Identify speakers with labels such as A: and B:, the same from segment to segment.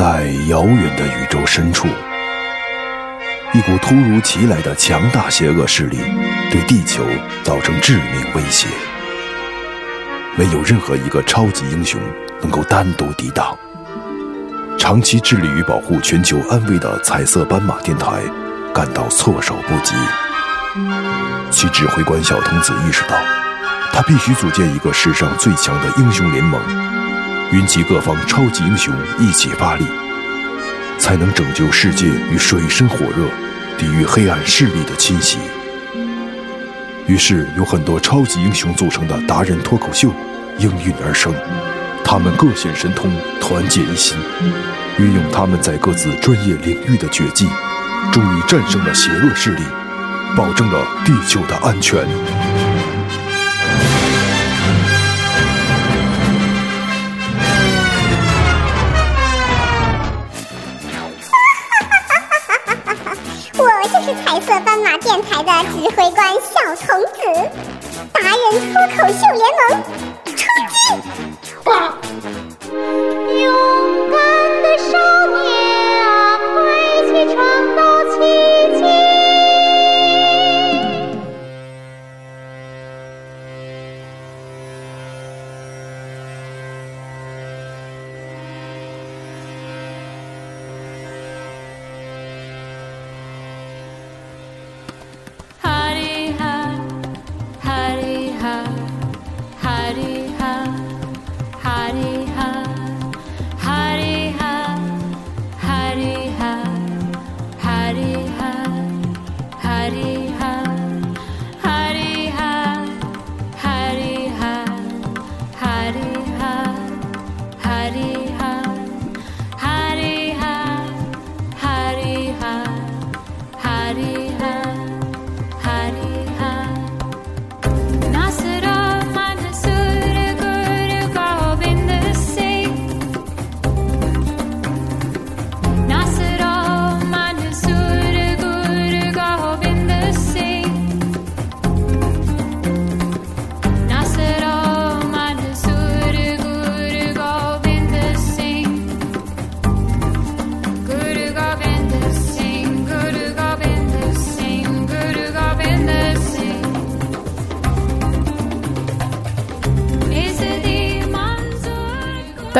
A: 在遥远的宇宙深处，一股突如其来的强大邪恶势力对地球造成致命威胁，没有任何一个超级英雄能够单独抵挡。长期致力于保护全球安危的彩色斑马电台感到措手不及。其指挥官小童子意识到，他必须组建一个史上最强的英雄联盟。云集各方超级英雄一起发力，才能拯救世界于水深火热、抵御黑暗势力的侵袭。于是，有很多超级英雄组成的达人脱口秀应运而生。他们各显神通，团结一心，运用他们在各自专业领域的绝技，终于战胜了邪恶势力，保证了地球的安全。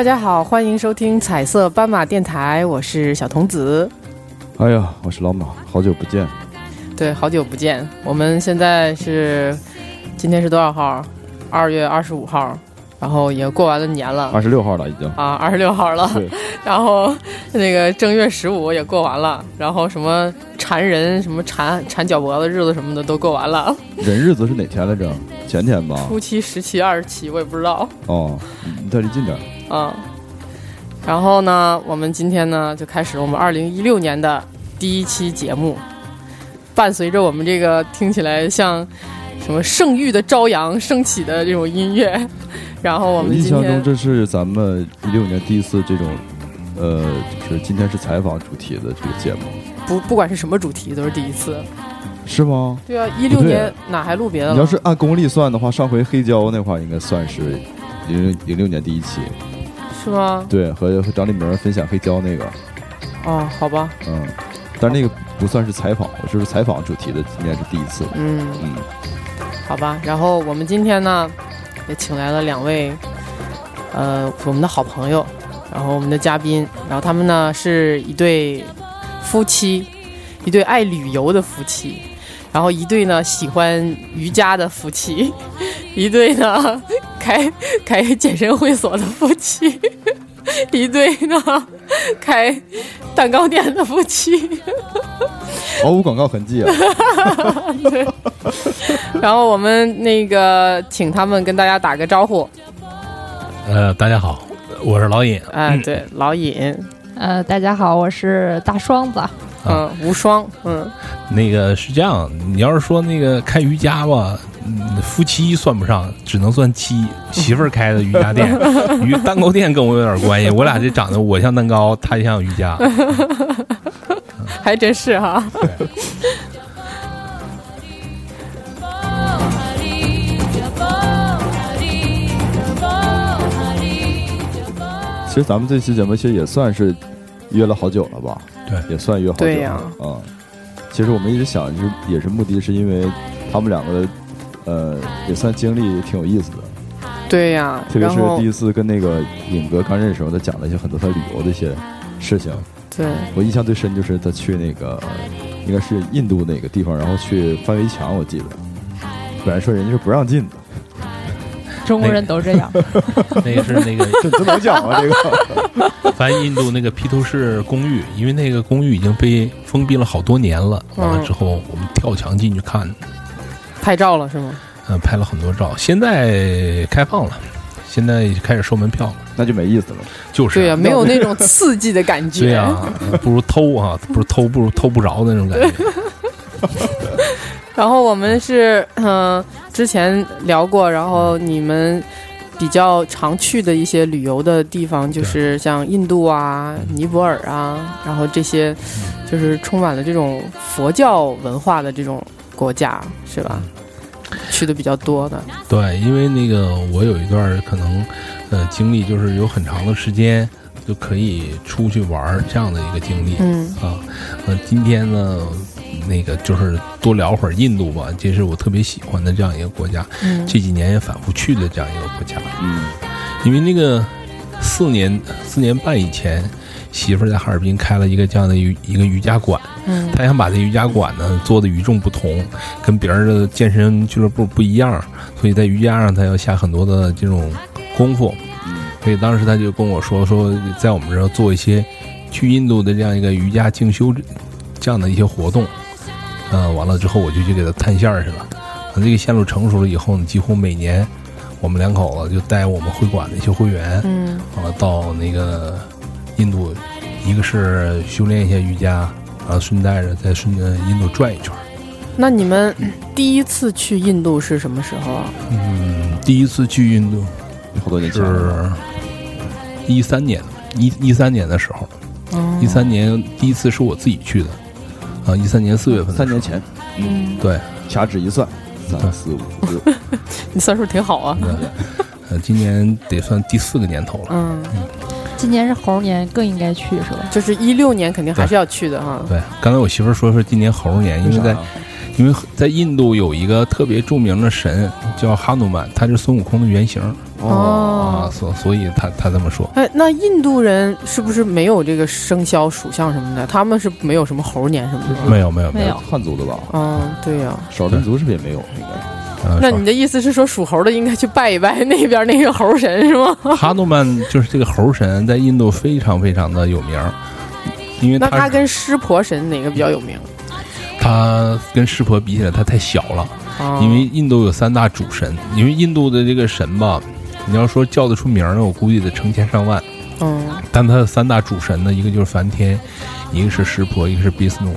B: 大家好，欢迎收听彩色斑马电台，我是小童子。
C: 哎呀，我是老马，好久不见。
B: 对，好久不见。我们现在是今天是多少号？二月二十五号，然后也过完了年了。
C: 二十六号了，已经
B: 啊，二十六号了。然后那个正月十五也过完了，然后什么缠人、什么缠缠脚脖子日子什么的都过完了。
C: 人日子是哪天来着？前天吧。
B: 初七、十七、二十七，我也不知道。
C: 哦，你再离近点。
B: 嗯，然后呢，我们今天呢就开始我们二零一六年的第一期节目。伴随着我们这个听起来像什么圣域的朝阳升起的这种音乐，然后我们
C: 印象中这是咱们一六年第一次这种，呃，就是今天是采访主题的这个节目。
B: 不，不管是什么主题，都是第一次。
C: 是吗？
B: 对啊，一六年哪还录别的？
C: 你要是按公历算的话，上回黑胶那块应该算是零零六年第一期。
B: 是吗？
C: 对，和和张立明分享黑胶那个。
B: 哦，好吧。
C: 嗯，但是那个不算是采访，就是采访主题的，今天是第一次。
B: 嗯嗯，好吧。然后我们今天呢，也请来了两位，呃，我们的好朋友，然后我们的嘉宾，然后他们呢是一对夫妻，一对爱旅游的夫妻，然后一对呢喜欢瑜伽的夫妻，一对呢。开开健身会所的夫妻，一对呢，开蛋糕店的夫妻，
C: 毫无广告痕迹啊。
B: 对。然后我们那个请他们跟大家打个招呼。
D: 呃，大家好，我是老尹。
B: 哎，对，老尹。
E: 呃，大家好，我是大双子。
B: 嗯，无双。嗯，
D: 那个是这样，你要是说那个开瑜伽吧。嗯，夫妻算不上，只能算妻。媳妇儿开的瑜伽店，与蛋糕店跟我有点关系。我俩这长得，我像蛋糕，他像瑜伽，
B: 还真是哈。
C: 其实咱们这期节目其实也算是约了好久了吧？
D: 对
C: 也算约好久了。
B: 对呀
C: 嗯，其实我们一直想，就是也是目的是因为他们两个，呃，也算经历挺有意思的。
B: 对呀，
C: 特别是第一次跟那个尹哥刚认识的时候，他讲了一些很多他旅游的一些事情。
B: 对
C: 我印象最深就是他去那个应该是印度哪个地方，然后去翻围墙，我记得。本来说人家是不让进的，
E: 中国人都这样。
D: 那个 是那个
C: 这这能讲啊？这个
D: 翻印度那个披头士公寓，因为那个公寓已经被封闭了好多年了。完了之后，我们跳墙进去看，
B: 拍照了是吗？
D: 嗯、拍了很多照。现在开放了，现在开始收门票了。
C: 那就没意思了。
D: 就是
B: 对呀，没有那种刺激的感觉。
D: 对呀、不如偷啊，不如偷，不如偷不着的那种感觉。
B: 然后我们是嗯、之前聊过，然后你们比较常去的一些旅游的地方，就是像印度啊、尼泊尔啊，然后这些就是充满了这种佛教文化的这种国家，是吧？去的比较多的，
D: 对，因为那个我有一段可能呃经历，就是有很长的时间就可以出去玩儿这样的一个经历。
B: 嗯
D: 啊，呃，今天呢，那个就是多聊会儿印度吧，这是我特别喜欢的这样一个国家，
B: 嗯
D: 这几年也反复去的这样一个国家。
C: 嗯，
D: 因为那个四年四年半以前，媳妇儿在哈尔滨开了一个这样的瑜一个瑜伽馆，
B: 嗯
D: 她想把这瑜伽馆呢做的与众不同，跟别人的健身俱乐部不一样，所以在瑜伽上她要下很多的这种功夫。所以当时他就跟我说说，在我们这儿做一些去印度的这样一个瑜伽进修这样的一些活动。呃，完了之后我就去给他探线儿去了。等这个线路成熟了以后呢，几乎每年我们两口子就带我们会馆的一些会员，
B: 嗯
D: 完了到那个印度，一个是修炼一下瑜伽，然后顺带着再顺着印度转一圈儿。
B: 那你们第一次去印度是什么时候啊？
D: 嗯，第一次去印度
C: 好多年前了。
D: 是一三年，一一三年的时候，
B: 哦
D: 一三年第一次是我自己去的，啊，一三年四月份
C: 三年前，
B: 嗯，
D: 对，
C: 掐指一算，三四五 六，
B: 你算数挺好啊。
D: 呃，今年得算第四个年头了。
B: 嗯，
E: 今年是猴年，更应该去是吧？
B: 就是一六年肯定还是要去的哈。
D: 对，刚才我媳妇儿说是今年猴年，因为在
C: 啥
D: 因为在印度有一个特别著名的神叫哈努曼，他是孙悟空的原型啊，
B: 哦，
D: 所所以他他这么说。
B: 哎，那印度人是不是没有这个生肖属相什么的？他们是没有什么猴年什么的。
D: 没有没有
E: 没有
C: 汉族的吧？
B: 嗯，对呀、
C: 少数民族是不是也没有？应该
B: 那你的意思是说，属猴的应该去拜一拜那边那个猴神是吗？
D: 哈努曼就是这个猴神，在印度非常非常的有名儿，因为
B: 那他
D: 他
B: 跟湿婆神哪个比较有名？
D: 他跟湿婆比起来，他太小了。
B: 啊，
D: 因为印度有三大主神，因为印度的这个神吧，你要说叫得出名儿的，我估计得成千上万。
B: 嗯
D: 但它的三大主神呢，一个就是梵天，一个是湿婆，一个是比斯努，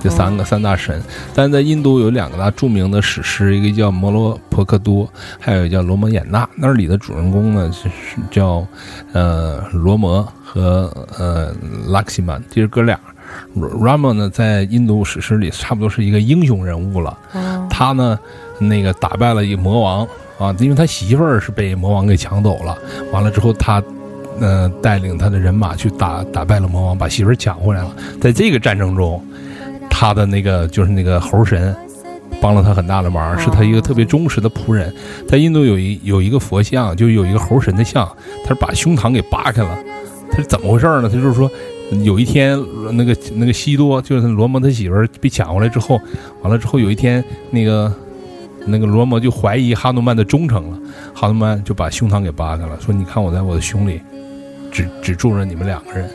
D: 这三个三大神。但在印度有两个大著名的史诗，一个叫摩罗婆克多，还有一个叫罗摩衍那。那里的主人公呢就是叫呃罗摩和呃拉克西曼，这是哥俩。Rama 呢，在印度史诗里差不多是一个英雄人物了。
B: 嗯
D: 他呢，那个打败了一个魔王啊，因为他媳妇儿是被魔王给抢走了。完了之后，他呃带领他的人马去打打败了魔王，把媳妇儿抢回来了。在这个战争中，他的那个就是那个猴神。帮了他很大的忙，是他一个特别忠实的仆人。在印度有一有一个佛像，就有一个猴神的像，他是把胸膛给扒开了。他是怎么回事呢？他就是说，有一天那个那个西多就是罗摩他媳妇儿被抢回来之后，完了之后有一天那个那个罗摩就怀疑哈努曼的忠诚了，哈努曼就把胸膛给扒开了，说：“你看我在我的胸里只只住着你们两个人。”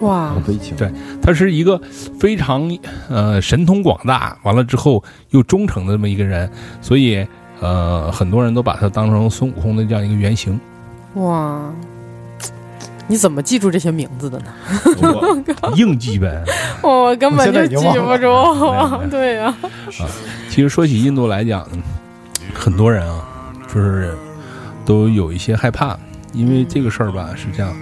B: 哇
C: 好，悲情。
D: 对他是一个非常呃神通广大，完了之后又忠诚的这么一个人，所以呃很多人都把他当成孙悟空的这样一个原型。
B: 哇，你怎么记住这些名字的呢？
D: 硬记呗。
B: 我根本就记不住。对呀、
D: 其实说起印度来讲，很多人啊，就是都有一些害怕，因为这个事儿吧是这样，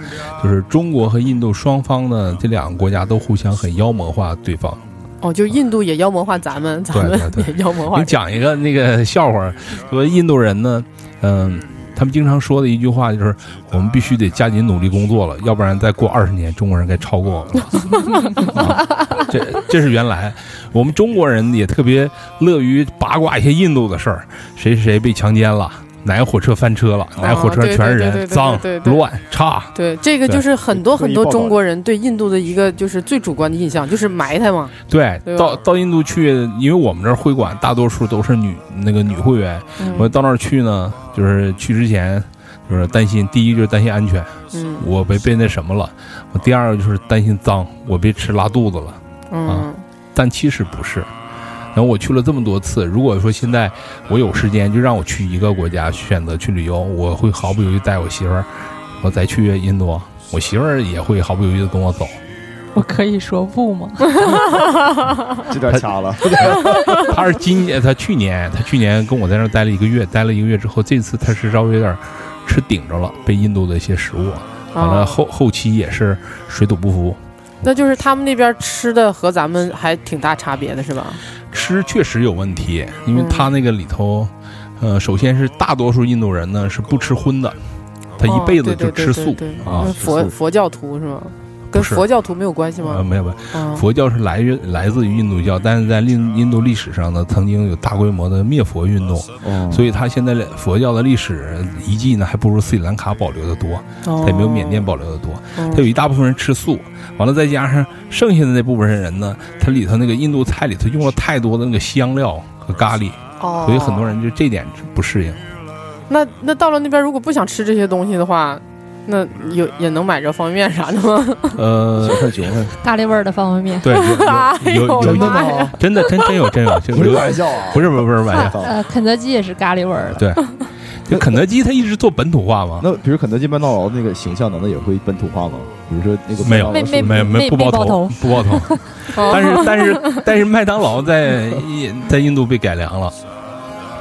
D: 就是中国和印度双方呢这两个国家都互相很妖魔化对方。
B: 哦，就印度也妖魔化咱们，咱们也妖魔化
D: 你。讲一个那个笑话，说印度人呢，嗯、他他们经常说的一句话就是：“我们必须得加紧努力工作了，要不然再过二十年，中国人该超过我们了。啊”这这是原来我们中国人也特别乐于八卦一些印度的事儿，谁谁谁被强奸了。哪个火车翻车了？哪个火车全是人，脏乱差。
B: 对，这个就是很多很多中国人对印度的一个就是最主观的印象，就是埋汰嘛。
D: 对，到到印度去，因为我们这儿会馆大多数都是女那个女会员，
B: 嗯
D: 我到那儿去呢，就是去之前就是担心，第一就是担心安全，
B: 嗯
D: 我别被那什么了；我第二个就是担心脏，我别吃拉肚子了。
B: 嗯
D: 但其实不是。然后我去了这么多次，如果说现在我有时间，就让我去一个国家选择去旅游，我会毫不犹豫带我媳妇儿，我再去印度。我媳妇儿也会毫不犹豫的跟我走。
E: 我可以说不吗？
A: 这点掐了，
D: 他是今年，他去年，他去年跟我在那儿待了一个月，待了一个月之后，这次他是稍微有点吃顶着了，被印度的一些食物，完了
B: 啊，
D: 后后期也是水土不服，
B: 那就是他们那边吃的和咱们还挺大差别的，是吧？
D: 吃确实有问题，因为
B: 嗯
D: 他那个里头，呃，首先是大多数印度人呢是不吃荤的，他
B: 哦
D: 一辈子就吃素啊
B: 嗯，佛佛教徒是吗？跟佛教徒没有关系
D: 呃，
B: 吗？
D: 没有没有，
B: 啊
D: 佛教是来源来自于印度教，但是在印印度历史上呢，曾经有大规模的灭佛运动，
A: 哦
D: 所以它现在的佛教的历史遗迹呢，还不如斯里兰卡保留的多。
B: 哦
D: 它也没有缅甸保留的多。
B: 嗯
D: 它有一大部分人吃素，完了再加上剩下的那部分人呢，它里头那个印度菜里头用了太多的那个香料和咖喱，
B: 哦，
D: 所以很多人就这点不适应。
B: 那那到了那边，如果不想吃这些东西的话，那有也能买着方便面啥的吗？
D: 呃
E: 咖喱味儿的方便面，
D: 对，有有有有
A: 真的
B: 哎妈呀
A: 吗？
D: 真的真真有真有，就
A: 不是
D: 有
A: 玩笑啊，
D: 不是不是不是玩笑，
E: 呃，肯德基也是咖喱味儿的。
D: 对，就肯德基它一直做本土化嘛。
A: 那比如肯德基、麦当劳那个形象，难道也会本土化吗？比如说那个
D: 没有
E: 没
D: 没有没有不包头
E: 没包头
D: 不包头，但是但是但是麦当劳在印在印度被改良了，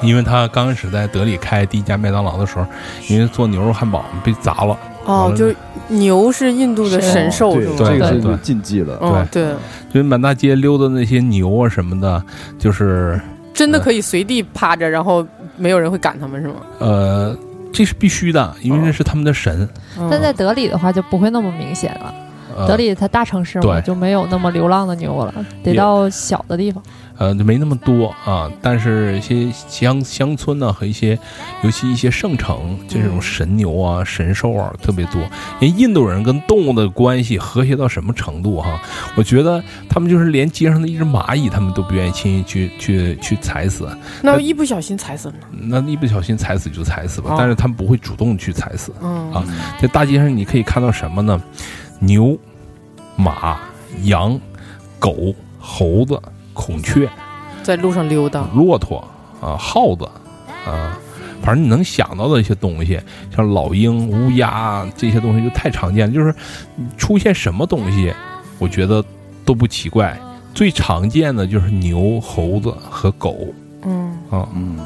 D: 因为他刚开始在德里开第一家麦当劳的时候，因为做牛肉汉堡被砸了，
B: 哦，就牛是印度的神兽
A: 对
B: 是吗？
A: 这个是禁忌了。
B: 对，对，
D: 就是满大街溜达那些牛啊什么的，就是
B: 真的可以随地趴着，然后没有人会赶他们是吗？
D: 呃，这是必须的，因为那是他们的神。
B: 嗯
E: 但在德里的话就不会那么明显了。
D: 呃、
E: 德里它大城市嘛，就没有那么流浪的牛了，得到小的地方。
D: 呃，就没那么多啊，但是一些乡乡村呢和一些，尤其一些圣城，这种神牛啊、神兽啊特别多。因为印度人跟动物的关系和谐到什么程度哈、我觉得他们就是连街上的一只蚂蚁，他们都不愿意轻易去去去踩死。
B: 那一不小心踩死了呢。
D: 那一不小心踩死就踩死吧，
B: 哦
D: 但是他们不会主动去踩死。
B: 嗯
D: 啊在大街上你可以看到什么呢？牛、马、羊、狗、猴子、孔雀。
B: 在路上溜达，
D: 骆驼啊、耗子啊，反正你能想到的一些东西，像老鹰、乌鸦这些东西就太常见了。就是出现什么东西，我觉得都不奇怪。最常见的就是牛、猴子和狗
B: 嗯
D: 啊
A: 嗯，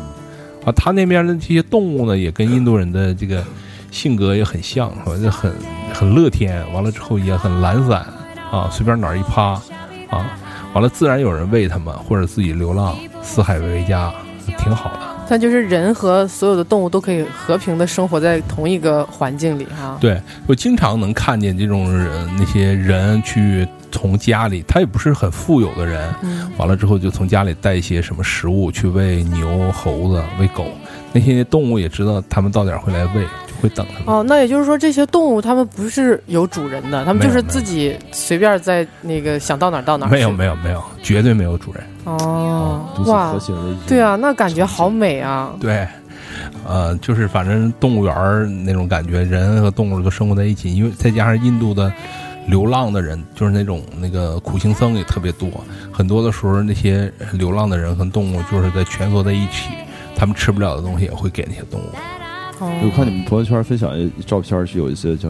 D: 啊，他那边的这些动物呢，也跟印度人的这个性格也很像，很很乐天，完了之后也很懒散啊，随便哪儿一趴啊，完了自然有人喂它们，或者自己流浪，四海为家，挺好的。
B: 但就是人和所有的动物都可以和平的生活在同一个环境里哈。
D: 对我经常能看见这种人，那些人去从家里，他也不是很富有的人，
B: 嗯
D: 完了之后就从家里带一些什么食物去喂牛、猴子、喂狗，那些动物也知道他们到点儿会来喂，就会等他们。
B: 哦，那也就是说，这些动物它们不是有主人的，它们就是自己随便在那个想到哪儿到哪儿。
D: 没有没有没有，绝对没有主人。
B: 哦
A: 独，自
B: 哇对啊，那感觉好美啊。
D: 对，呃，就是反正动物园儿那种感觉，人和动物都生活在一起，因为再加上印度的流浪的人，就是那种那个苦行僧也特别多，很多的时候那些流浪的人和动物就是在蜷缩在一起，他们吃不了的东西也会给那些动物。
B: 哦
A: 我看你们朋友圈分享的照片，是有一些叫，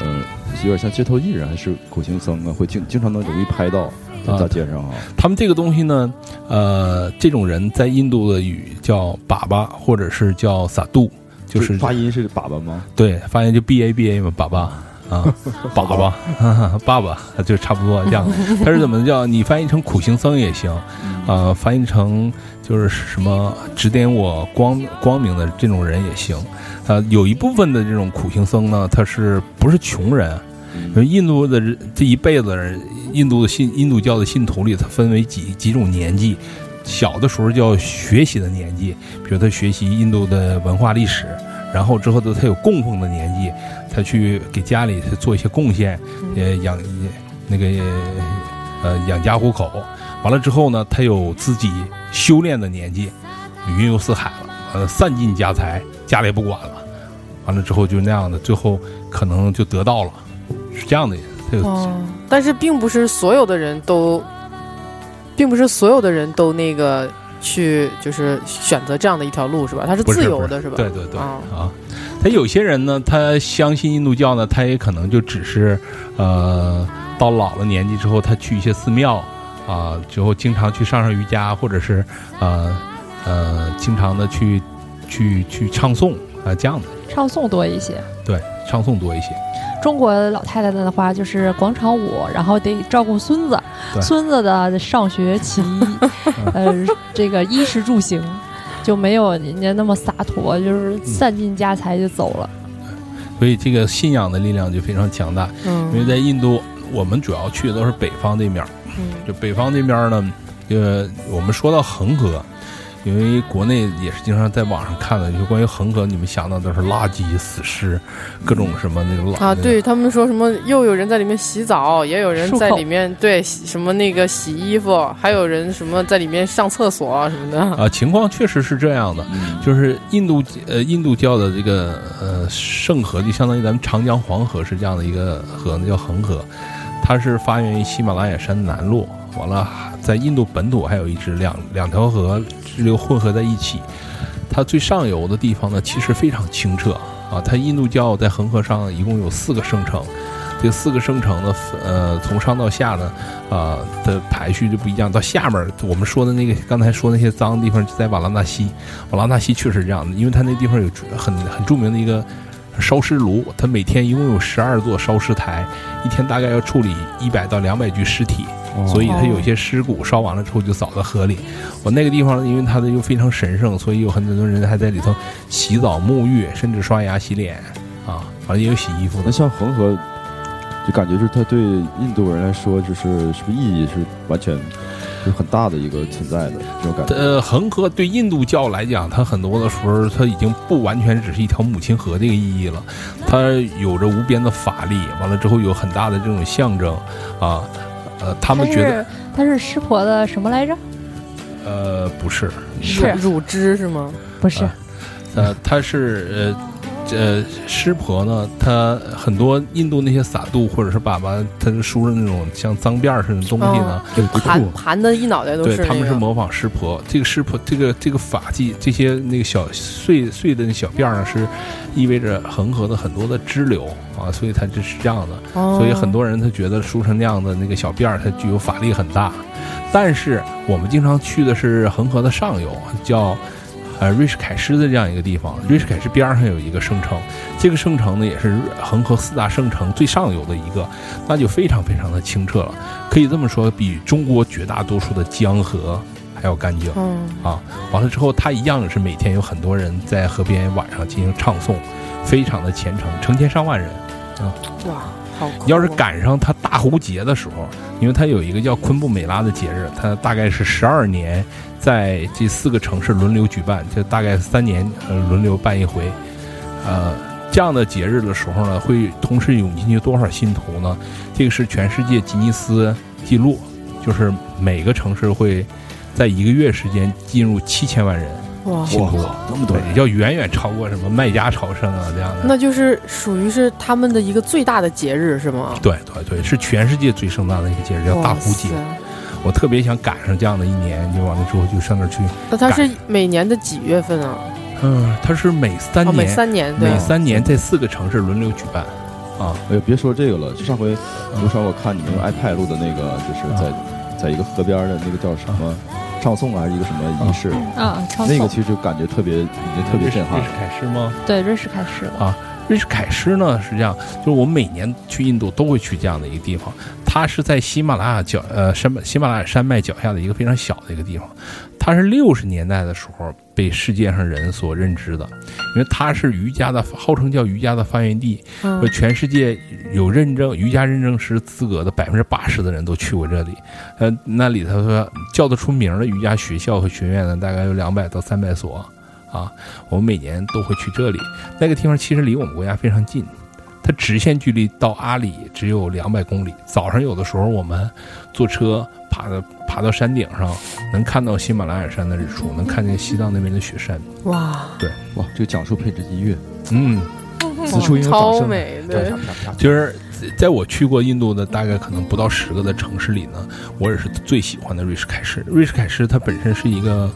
A: 呃，有点像街头艺人还是苦行僧啊，会经经常能容易拍到在
D: 啊
A: 大街上啊。
D: 他们这个东西呢，呃，这种人在印度的语叫粑粑，或者是叫撒杜，就是
A: 发音是粑粑吗？
D: 对，发音就 B A B A 嘛，粑粑啊，爸爸，爸爸，就差不多这样。他是怎么叫？你翻译成苦行僧也行，啊，翻译成就是什么指点我光光明的这种人也行。啊，有一部分的这种苦行僧呢，他是不是穷人？因为印度的人这一辈子人，印度的信印度教的信徒里，它分为几几种年纪。小的时候叫学习的年纪，比如他学习印度的文化历史，然后之后的他有供奉的年纪，他去给家里做一些贡献，呃养那个呃养家糊口。完了之后呢，他有自己修炼的年纪，云游四海了，呃散尽家财，家里也不管了。完了之后就那样的，最后可能就得到了，是这样的。他有
B: 哦，但是并不是所有的人都，并不是所有的人都那个去就是选择这样的一条路是吧？它是自由的是吧？
D: 对对对
B: 啊
D: 啊，他有些人呢，他相信印度教呢，他也可能就只是呃，到老了年纪之后，他去一些寺庙啊，之后经常去上上瑜伽，或者是呃呃，经常的去去去唱诵啊这样的，
E: 唱诵多一些。
D: 对，唱诵多一些。
E: 中国老太太的话就是广场舞，然后得照顾孙子，孙子的上学起居，呃，这个衣食住行，就没有人家那么洒脱，就是散尽家财就走了。
D: 所以这个信仰的力量就非常强大。因为
B: 嗯
D: 在印度，我们主要去的都是北方这面儿。
B: 嗯
D: 就北方这边儿呢，呃，我们说到恒河，因为国内也是经常在网上看的，就关于恒河，你们想到都是垃圾、死尸，各种什么那个
B: 啊，对他们说什么又有人在里面洗澡，也有人在里面对什么那个洗衣服，还有人什么在里面上厕所啊什么的。
D: 啊，情况确实是这样的，就是印度呃印度教的这个呃圣河，就相当于咱们长江黄河是这样的一个河那，叫恒河，它是发源于喜马拉雅山南麓，完了在印度本土还有一支两两条河支流混合在一起，它最上游的地方呢其实非常清澈啊，它印度教在恒河上一共有四个圣城。这四个圣城呢，呃，从上到下呢，啊、的排序就不一样。到下面我们说的那个刚才说那些脏的地方，就在瓦拉纳西。瓦拉纳西确实是这样的，因为它那地方有很很著名的一个烧尸炉，它每天一共有十二座烧尸台，一天大概要处理一百到两百具尸体，所以它有一些尸骨烧完了之后就扫到河里。我那个地方，因为它的又非常神圣，所以有很多人还在里头洗澡、沐浴，甚至刷牙、洗脸啊，反正也有洗衣服的
C: 那。像恒河，就感觉就是它对印度人来说，就是是不是意义是完全就是很大的一个存在的这种感觉。
D: 呃，恒河对印度教来讲，它很多的时候，它已经不完全只是一条母亲河这个意义了，它有着无边的法力，完了之后有很大的这种象征，啊，呃，他们觉得
E: 他是湿婆的什么来着？
D: 呃不是，
E: 是
B: 乳汁是吗？
E: 不是？
D: 啊呃，他是呃呃湿婆呢，她很多印度那些撒度或者是粑粑，它是梳着那种像脏辫儿似的东西呢，
C: 对，不
B: 盘，盘的一脑袋都，是、那个。
D: 他们是模仿湿婆。这个湿婆，这个这个法器，这些那个小碎碎的那小辫儿呢，是意味着恒河的很多的支流啊，所以它就是这样的。
B: 哦
D: 所以很多人他觉得梳成那样的那个小辫儿，它具有法力很大。但是我们经常去的是恒河的上游，叫呃瑞士凯诗的这样一个地方。瑞士凯诗边儿上有一个圣城，这个圣城呢也是恒河四大圣城最上游的一个，那就非常非常的清澈了。可以这么说，比中国绝大多数的江河还要干净。
B: 嗯，
D: 啊，完了之后，它一样是每天有很多人在河边晚上进行唱诵，非常的虔诚，成千上万人啊。
B: 哇，好酷！
D: 要是赶上它大壶节的时候，因为它有一个叫昆布美拉的节日，它大概是十二年在这四个城市轮流举办，就大概三年呃轮流办一回，呃。这样的节日的时候呢，会同时涌进去多少信徒呢？这个是全世界吉尼斯纪录，就是每个城市会在一个月时间进入七千万人
B: 哇，
D: 信徒，
C: 那么多
D: 要远远超过什么麦加朝圣啊这样的。
B: 那就是属于是他们的一个最大的节日是吗？
D: 对对对，是全世界最盛大的一个节日，叫大
B: 哇
D: 壶节
B: 塞。
D: 我特别想赶上这样的一年，就完了之后就上那儿去。
B: 那它是每年的几月份啊？
D: 嗯，它是每三
B: 哦，
D: 年，
B: 每三年对
D: 每。三年在四个城市轮流举办。啊，
C: 哎呦，别说这个了，就上回刘少我看你们用 iPad 录的那个，就是在在一个河边的那个叫什么唱诵啊，还是一个什么仪式，
E: 啊，唱诵
C: 那个其实就感觉特别已经特别震撼
D: 瑞士。凯诗吗？
E: 对瑞士开始的，
D: 瑞士凯诗呢是这样，就是我们每年去印度都会去这样的一个地方，它是在喜马拉雅脚呃山喜马拉雅山脉脚下的一个非常小的一个地方，它是六十年代的时候被世界上人所认知的，因为它是瑜伽的，号称叫瑜伽的发源地，
B: 嗯
D: 呃，全世界有认证瑜伽认证师资格的百分之八十的人都去过这里。呃，那里头说叫得出名的瑜伽学校和学院呢，大概有两百到三百所啊。我们每年都会去这里。那个地方其实离我们国家非常近，它直线距离到阿里只有两百公里。早上有的时候我们坐车爬到爬到山顶上，能看到喜马拉雅山的日出，能看见西藏那边的雪山。
B: 哇，对
C: 哇，这个讲述配置音乐，
D: 嗯。
C: 此处应有掌声。
B: 超美，对，
D: 就是在我去过印度的大概可能不到十个的城市里呢，我也是最喜欢的瑞士凯诗。瑞士凯诗它本身是一个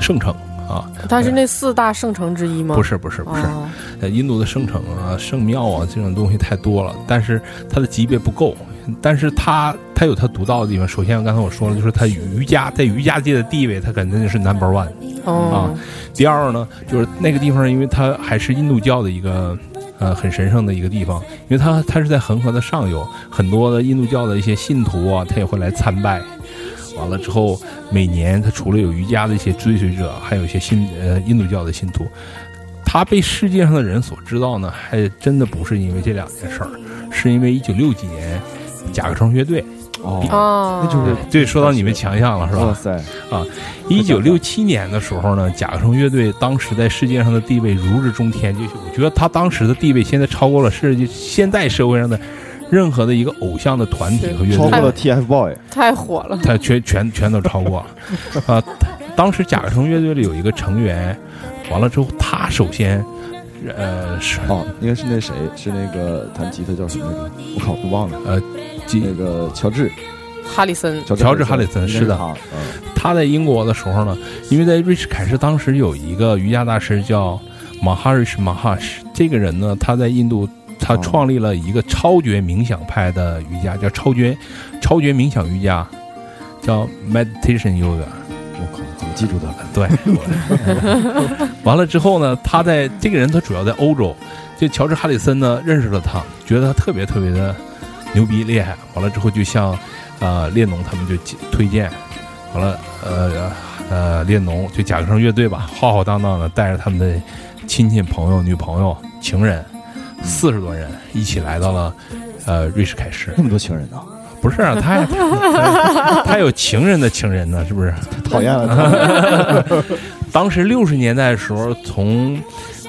D: 圣城啊，
B: 它是那四大圣城之一吗？
D: 不是不是不是，
B: 哦
D: 呃，印度的圣城啊、圣庙啊这种东西太多了，但是它的级别不够。但是它它有它独到的地方。首先，刚才我说了，就是它瑜伽在瑜伽界的地位，它肯定是 number one。
B: 哦，
D: 第二呢，就是那个地方，因为它还是印度教的一个呃很神圣的一个地方，因为它它是在恒河的上游，很多的印度教的一些信徒啊，他也会来参拜。完了之后，每年他除了有瑜伽的一些追随者，还有一些信呃印度教的信徒，他被世界上的人所知道呢，还真的不是因为这两件事儿，是因为一九六几年甲壳虫乐队。
C: 哦，
B: 哦，
C: 那就是
D: 对，说到你们强项了，是吧？
C: 哇塞啊，
D: 一九六七年的时候呢，甲壳虫乐队当时在世界上的地位如日中天，就是我觉得他当时的地位现在超过了世界现代社会上的任何的一个偶像的团体和乐队，
C: 超过了 TFBOY，
B: 太火了，
D: 他全全全都超过。了。啊，当时甲壳虫乐队里有一个成员，完了之后他首先，呃是。
C: 哦，应该是那谁，是那个弹吉他叫什么来着？我靠，都忘了。
D: 呃
C: 那个乔治，
B: 哈里森，
D: 乔治哈里森是的。
C: 他，嗯，
D: 他在英国的时候呢，因为在瑞士凯诗当时有一个瑜伽大师叫马哈瑞什马哈什，这个人呢，他在印度他
C: 哦
D: 创立了一个超觉冥想派的瑜伽，叫超觉超觉冥想瑜伽，叫 meditation yoga。
C: 我靠，怎么记住的？
D: 对，我 完了之后呢，他在这个人他主要在欧洲，就乔治哈里森呢认识了他，觉得他特别特别的牛逼厉害。完了之后就向呃列侬他们就推荐，完了呃呃列侬就甲壳虫乐队吧，浩浩荡荡的带着他们的亲戚朋友、女朋友、情人四十多人一起来到了呃瑞士凯诗。
C: 那么多情人呢？
D: 不是啊，他他他有情人的情人呢，是不是？
C: 讨厌了，
D: 当时六十年代的时候，从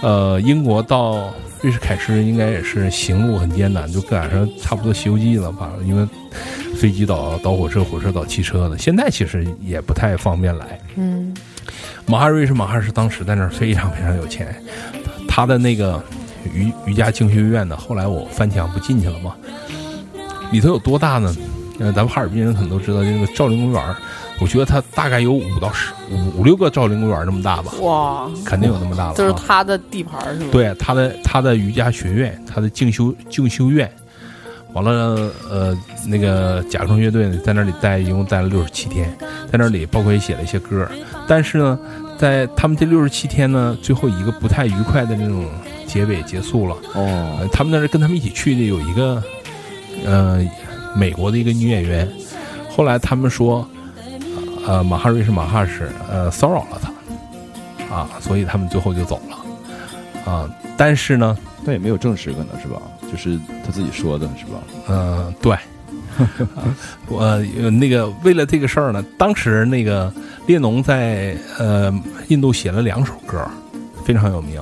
D: 呃英国到瑞士凯诗，应该也是行路很艰难，就赶上差不多《西游记》了吧？因为飞机倒倒火车，火车倒汽车的。现在其实也不太方便来。
B: 嗯，
D: 马哈瑞是马哈是当时在那儿非常非常有钱，他的那个瑜瑜伽精学院的，后来我翻墙不进去了吗？里头有多大呢？呃，咱们哈尔滨人可能都知道，这个兆麟公园儿，我觉得它大概有五到十五五六个兆麟公园儿那么大吧，
B: 哇，
D: 肯定有那么大了、啊。
B: 这是他的地盘儿是吗？，
D: 对他的他的瑜伽学院，他的进修进修院，完了呃那个甲虫乐队呢，在那里待一共待了六十七天，在那里包括也写了一些歌，但是呢，在他们这六十七天呢，最后一个不太愉快的那种结尾结束了。
C: 哦
D: 呃，他们那是跟他们一起去的有一个呃美国的一个女演员，后来他们说，呃马哈瑞是马哈什呃骚扰了他，啊，所以他们最后就走了，啊，但是呢，
C: 但也没有证实可能是吧？就是他自己说的是吧？
D: 嗯、对。我呃那个为了这个事儿呢，当时那个列侬在呃印度写了两首歌，非常有名，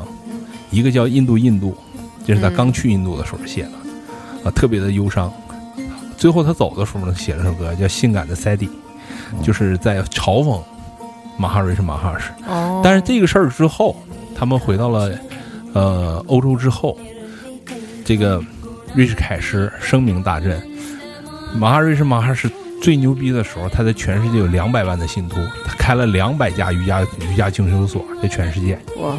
D: 一个叫《印度印度》，这是他
B: 嗯
D: 刚去印度的时候写的，啊，特别的忧伤。最后他走的时候呢，写了首歌叫《性感的 Sadie》，就是在嘲讽马哈瑞是马哈什。
B: 哦，
D: 但是这个事儿之后，他们回到了呃欧洲之后，这个瑞士凯诗声名大振。马哈瑞士马哈什最牛逼的时候，他在全世界有两百万的信徒，他开了两百家瑜伽瑜伽进修所，在全世界。
B: 哇，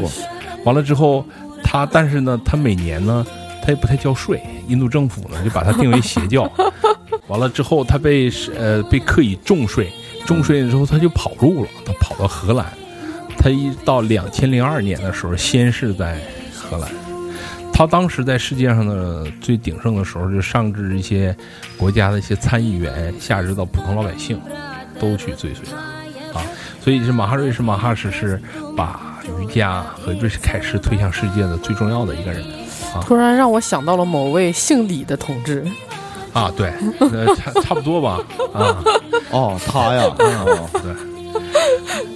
D: 完了之后，他但是呢，他每年呢，他也不太交税，印度政府呢就把他定为邪教。完了之后，他被呃被刻以重税，重税之后他就跑路了，他跑到荷兰。他一到两千零二年的时候，先是在荷兰，他当时在世界上的最鼎盛的时候，就上至一些国家的一些参议员，下至到普通老百姓，都去追随他啊。所以，这马哈瑞是马哈什是把瑜伽和瑞士凯诗推向世界的最重要的一个人啊
B: 突然让我想到了某位姓李的同志，
D: 啊。对，呃，差差不多吧啊。
C: 哦，他呀，哦
D: 对。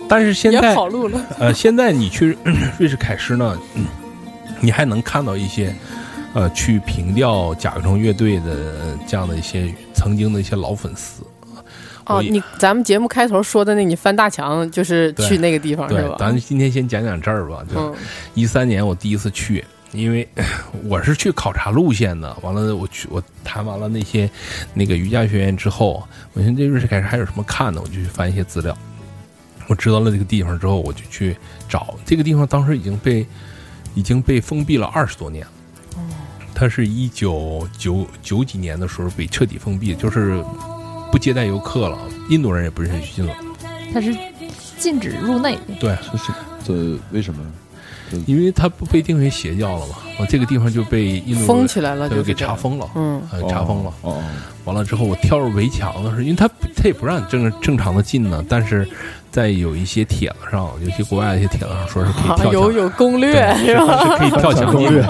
D: 但是现
B: 也
D: 在
B: 跑路了。
D: 呃，现在你去瑞士凯诗呢，嗯你还能看到一些呃去凭吊甲壳虫乐队的呃这样的一些曾经的一些老粉丝。
B: 哦，你咱们节目开头说的那，你翻大墙就是去那个地方是吧？，
D: 对咱今天先讲讲这儿吧。就
B: 嗯
D: 一三年我第一次去，因为我是去考察路线的。完了，我去我谈完了那些那个瑜伽学院之后，我寻思这瑞士凯诗还有什么看的，我就去翻一些资料。我知道了这个地方之后，我就去找这个地方。当时已经被已经被封闭了二十多年了。它是一九九九几年的时候被彻底封闭，就是不接待游客了，印度人也不允许进了。
E: 它是禁止入内。
D: 对，
C: 就是这为什么？
D: 因为它不被定为邪教了嘛，我这个地方就被印度
B: 封起来了，就给。
D: 查封了，
B: 嗯，
D: 呃，查封了。
C: 哦哦，
D: 完了之后，我跳入围墙的时候，因为他他也不让你正正常的进呢，但是在有一些帖子上，尤其国外的一些帖子上说是可以
B: 啊
D: 跳墙，
B: 有有攻略是吧？
D: 是可以跳墙
C: 攻略。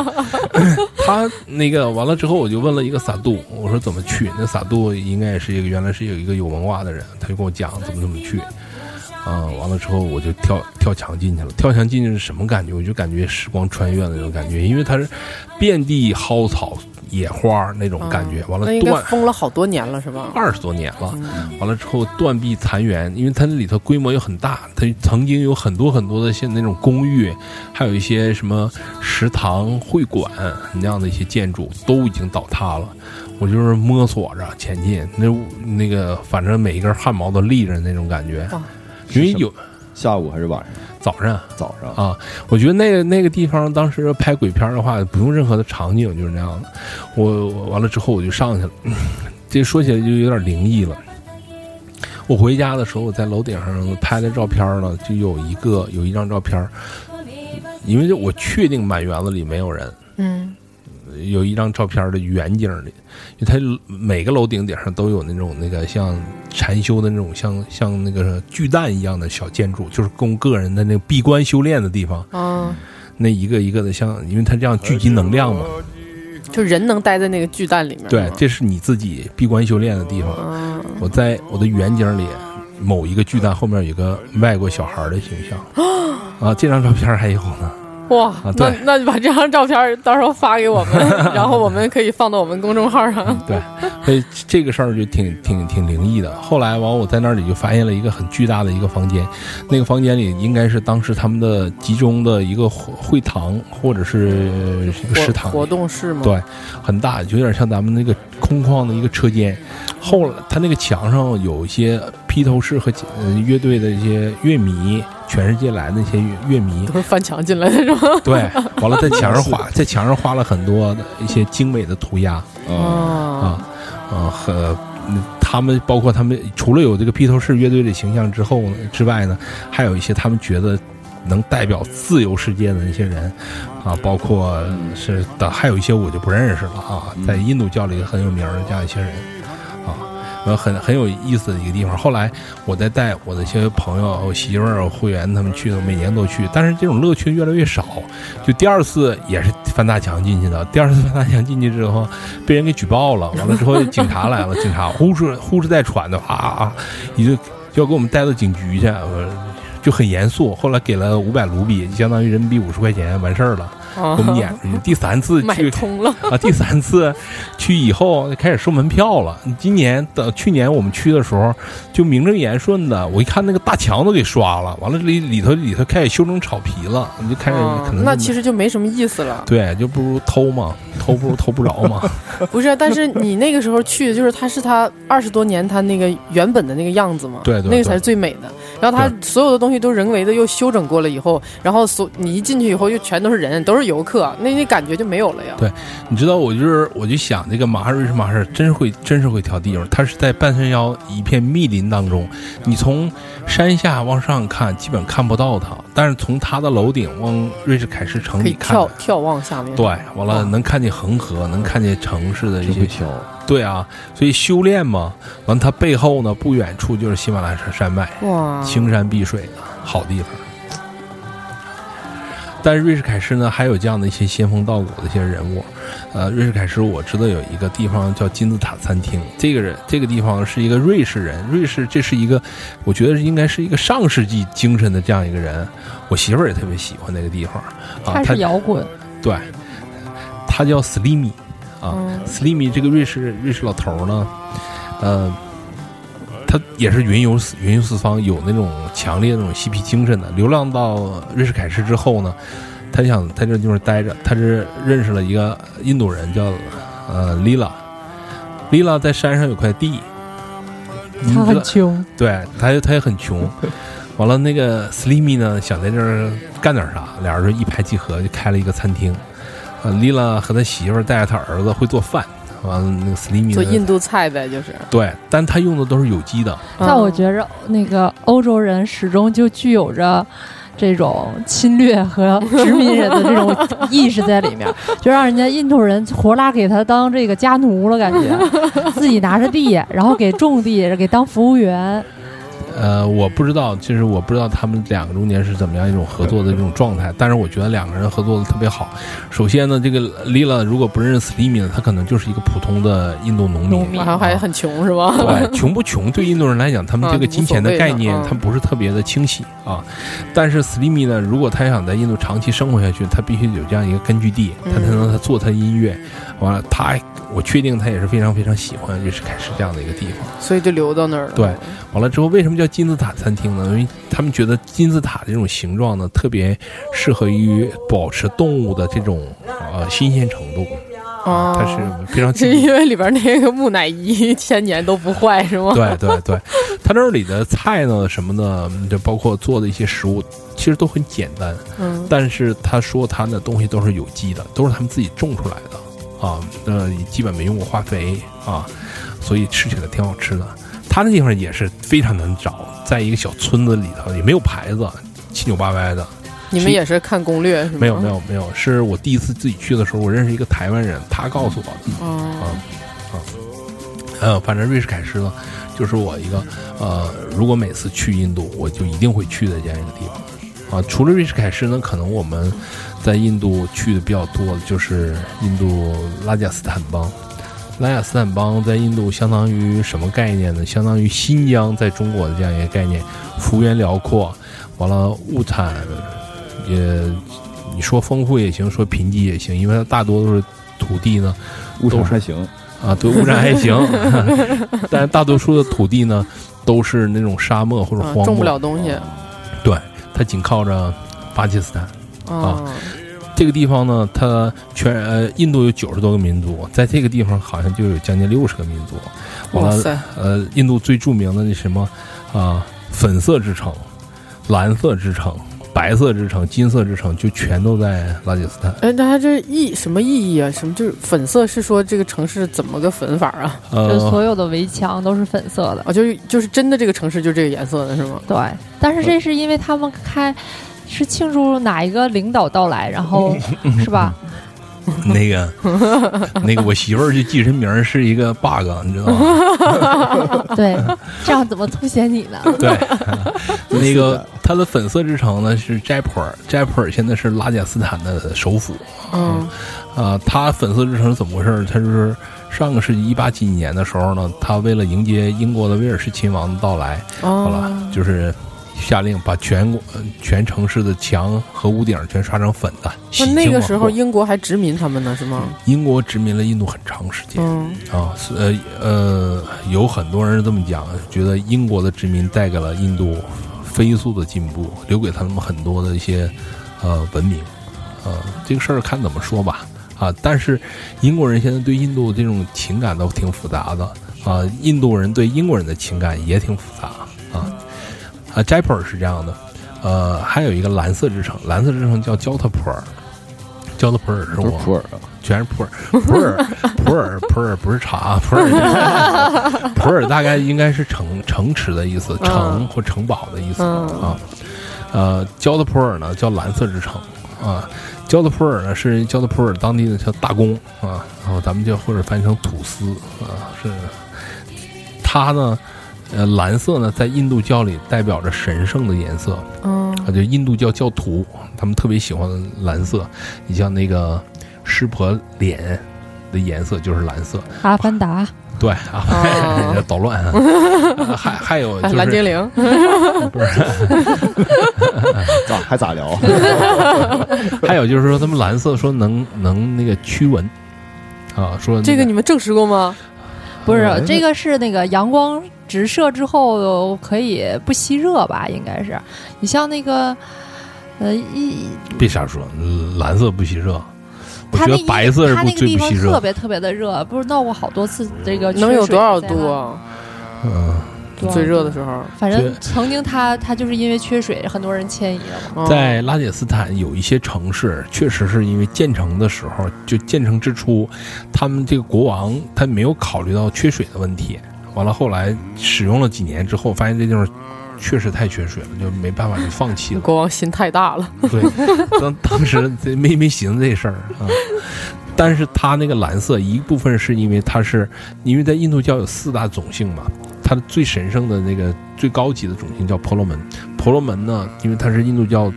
D: 他那个完了之后，我就问了一个撒度，我说怎么去？那撒度应该也是一个原来是有一个有文化的人，他就跟我讲怎么怎么去。啊、完了之后我就跳跳墙进去了。跳墙进去是什么感觉？我就感觉时光穿越的那种感觉，因为它是遍地蒿草、野花那种感觉。完了
B: 那应该
D: 断
B: 封了好多年了是吧？
D: 二十多年了。
B: 嗯
D: 完了之后断壁残垣，因为它那里头规模又很大，它曾经有很多很多的像那种公寓，还有一些什么食堂、会馆那样的一些建筑都已经倒塌了。我就是摸索着前进，那那个反正每一根汗毛都立着那种感觉
B: 哇，
D: 因为有
C: 下午还是晚上？
D: 早上
C: 早上
D: 啊，我觉得那个那个地方当时拍鬼片的话，不用任何的场景，就是那样的。我我完了之后我就上去了，这说起来就有点灵异了。我回家的时候，我在楼顶上拍的照片呢，就有一个有一张照片，因为我确定满园子里没有人，
B: 嗯，
D: 有一张照片的远景里，因为它每个楼顶顶上都有那种那个像禅修的那种像像那个巨蛋一样的小建筑，就是供个人的那个闭关修炼的地方。
B: 啊，
D: 那一个一个的像，因为它这样聚集能量嘛，
B: 就人能待在那个巨蛋里面。
D: 对，这是你自己闭关修炼的地方。
B: 嗯
D: 我在我的远景里，某一个巨蛋后面有一个外国小孩的形象，啊，这张照片还有呢。
B: 哇，那那你把这张照片到时候发给我们，然后我们可以放到我们公众号上。
D: 对，所以这个事儿就挺挺挺灵异的。后来完，我在那里就发现了一个很巨大的一个房间，那个房间里应该是当时他们的集中的一个会会堂或者是一个食堂，
B: 活动室吗？
D: 对，很大，就有点像咱们那个空旷的一个车间。后来他那个墙上有一些披头士和呃乐队的一些乐迷，全世界来的那些乐乐迷，
B: 都是翻墙进来的是吗？
D: 对，完了在墙上画，在墙上画了很多的一些精美的涂鸦。
C: 啊，
B: 啊，
D: 啊啊和嗯他们包括他们除了有这个披头士乐队的形象之后之外呢，还有一些他们觉得能代表自由世界的那些人啊，包括是的，还有一些我就不认识了啊，在印度教里很有名的这样一些人啊。然后很很有意思的一个地方。后来我再带我的一些朋友、我媳妇儿、我会员他们去的，每年都去，但是这种乐趣越来越少。就第二次也是翻大墙进去的，第二次翻大墙进去之后，被人给举报了。完了之后，警察来了，警察呼哧呼哧带喘的啊啊，你就就要给我们带到警局去，就很严肃。后来给了五百卢比，相当于人民币五十块钱，完事儿了，我们演。第三次 去
B: 通了。
D: 啊，第三次 去以后开始收门票了。今年的去年我们去的时候，就名正言顺的，我一看那个大墙都给刷了，完了里里头里头开始修成草皮了，你就开始
B: 那其实就没什么意思了。
D: 对，就不如偷嘛，偷不如偷不着嘛。
B: 不是，但是你那个时候去，就是它是它二十多年它那个原本的那个样子嘛，
D: 对对对
B: 那个才是最美的。然后它所有的东西都人为的又修整过了以后，然后所你一进去以后又全都是人，都是游客，那那感觉就没有了呀。
D: 对你知道，我就是我就想这个马哈瑞士马哈真是会真是会挑地方，它是在半山腰一片密林当中，你从山下往上看基本看不到它，但是从它的楼顶往瑞士凯诗城里看，
B: 眺眺望下面。
D: 对，完了能看见恒河，能看见城市的一些
C: 桥。
D: 对啊，所以修炼嘛，完了它背后呢不远处就是喜马拉雅山脉，
B: 哇，
D: 青山碧水的好地方。但是瑞士凯诗呢，还有这样的一些仙风道骨的一些人物。呃，瑞士凯诗我知道有一个地方叫金字塔餐厅，这个人这个地方是一个瑞士人，瑞士这是一个，我觉得应该是一个上世纪精神的这样一个人。我媳妇儿也特别喜欢那个地方。啊，
E: 他
D: 他
E: 是摇滚，
D: 对，他叫 Slimy 啊、
B: 嗯。
D: S l i m y 这个瑞士瑞士老头儿呢，呃，他也是云游四云游四方，有那种强烈的那种嬉皮精神的。流浪到瑞士凯诗之后呢，他想在这地方待着，他是认识了一个印度人叫呃 Lila。Lila 在山上有块地，
E: 他很穷，
D: 对，他也他也很穷。完了，那个 Slimy 呢，想在这儿干点啥，俩人就一拍即合，就开了一个餐厅。呃，Lila 和他媳妇带着他儿子会做饭，完了那个 Slimy 呢
B: 做印度菜呗，就是。
D: 对，但他用的都是有机的。
E: 但我觉着那个欧洲人始终就具有着。这种侵略和殖民人的这种意识在里面，就让人家印度人活拉给他当这个家奴了，感觉自己拿着地，然后给种地，给当服务员。
D: 呃，我不知道，其实我不知道他们两个中间是怎么样一种合作的这种状态，但是我觉得两个人合作的特别好。首先呢，这个 Lila 如果不认识 Slimy 呢，他可能就是一个普通的印度农民，
E: 农民
B: 然后还很穷是吧？
D: 对，穷不穷对印度人来讲，他们这个金钱的概念他们不是特别的清晰啊。但是 Slimy 呢，如果他想在印度长期生活下去，他必须有这样一个根据地，他才能他做他的音乐。完了，他我确定他也是非常非常喜欢瑞士凯诗这样的一个地方。
B: 所以就留到那儿了。
D: 对完了之后，为什么叫金字塔餐厅呢？因为他们觉得金字塔这种形状呢，特别适合于保持动物的这种呃新鲜程度，
B: 啊，
D: 它是非常
B: 是 因为里边那个木乃伊千年都不坏是吗？
D: 对对对，它那里的菜呢什么的，就包括做的一些食物，其实都很简单。
B: 嗯，
D: 但是他说他的东西都是有机的，都是他们自己种出来的啊，呃，基本没用过化肥啊，所以吃起来挺好吃的。它那地方也是非常难找，在一个小村子里头，也没有牌子，七扭八歪的。
B: 你们也是看攻略是吗？
D: 没有没有没有，是我第一次自己去的时候，我认识一个台湾人，他告诉我的。
B: 哦，
D: 呃，反正瑞士凯诗呢，就是我一个呃，如果每次去印度，我就一定会去的这样一个地方。啊，除了瑞士凯诗呢，可能我们在印度去的比较多的就是印度拉贾斯坦邦。拉贾斯坦邦在印度相当于什么概念呢？相当于新疆在中国的这样一个概念，幅员辽阔，完了物产也你说丰富也行，说贫瘠也行，因为它大多都是土地呢
C: 物产
D: 都
C: 还行，
D: 啊，对，物产还行，但是大多数的土地呢都是那种沙漠或者荒漠，
B: 啊种不了东西
D: 对，它紧靠着巴基斯坦
B: 啊，
D: 这个地方呢，它全呃印度有九十多个民族，在这个地方好像就有将近六十个民族。完了，
B: 哇塞，
D: 呃，印度最著名的那什么啊、粉色之城、蓝色之城、白色之城、金色之城，就全都在拉吉斯坦。
B: 哎，那它这意什么意义啊？什么就是粉色是说这个城市怎么个粉法啊？
E: 就
D: 呃，
E: 所有的围墙都是粉色的。
B: 啊，就是就是真的这个城市就这个颜色的是吗？
E: 对，但是这是因为他们开是庆祝哪一个领导到来，然后是吧？
D: 那个 那个，我媳妇儿就记人名儿是一个 bug，你知道吗？
E: 对，这样怎么凸显你呢？
D: 对，那个它的粉色之城呢是斋普尔，斋普尔现在是拉贾斯坦的首府。
B: 嗯
D: 啊，它粉色之城是怎么回事儿？它就是上个世纪一八几几年的时候呢，他为了迎接英国的威尔士亲王的到来，好了
B: 哦，，
D: 就是下令把全国、呃全城市的墙和屋顶全刷成粉的。
B: 那那个时候英国还殖民他们呢是吗？
D: 英国殖民了印度很长时间。
B: 嗯
D: 啊，是呃呃，有很多人这么讲，觉得英国的殖民带给了印度飞速的进步，留给他们很多的一些呃文明，呃，这个事儿看怎么说吧，啊，但是英国人现在对印度这种情感都挺复杂的啊，印度人对英国人的情感也挺复杂啊。啊，Jaipur 是这样的，呃，还有一个蓝色之城，蓝色之城叫焦特普尔，焦特普尔是我
C: 普洱啊，
D: 全是普洱，普洱，普洱，普洱不是茶，普洱，普洱大概应该是城城池的意思，城或城堡的意思
B: 嗯
D: 啊。呃，焦特普尔呢叫蓝色之城啊，焦特普尔呢是焦特普尔当地的叫大公啊，然后咱们就或者翻译成土司啊，是它呢。呃，蓝色呢，在印度教里代表着神圣的颜色，
B: 嗯
D: 啊，就印度教教徒，他们特别喜欢蓝色。你像那个湿婆脸的颜色就是蓝色，
E: 阿凡达，
D: 对啊，
B: 哦
D: 这捣乱啊。啊还还有就是
B: 蓝精灵
D: 不是，
C: 咋还咋聊？
D: 还有就是说他们蓝色说能能那个驱蚊啊，说那
B: 这个你们证实过吗？
E: 不是
C: 哎
E: 这个是那个阳光直射之后可以不吸热吧？应该是，你像那个，呃，一
D: 别瞎说，蓝色不吸热，我觉得
E: 它那
D: 白色是不
E: 它那个地方
D: 最不吸热
E: 特。别特别的热，不是闹过好多次这个
B: 能有多少？度啊？
D: 嗯，
B: 最热的时候，
E: 反正曾经他他就是因为缺水，很多人迁移了嘛。
B: 哦
D: 在拉杰斯坦有一些城市，确实是因为建成的时候，就建成之初，他们这个国王他没有考虑到缺水的问题。完了，后来使用了几年之后，发现这地方确实太缺水了，就没办法，就放弃了。
B: 国王心太大了，
D: 对，当当时这没没寻思这事儿啊。但是它那个蓝色，一部分是因为它是因为在印度教有四大种姓嘛，它的最神圣的那个最高级的种姓叫婆罗门。婆罗门呢，因为它是印度教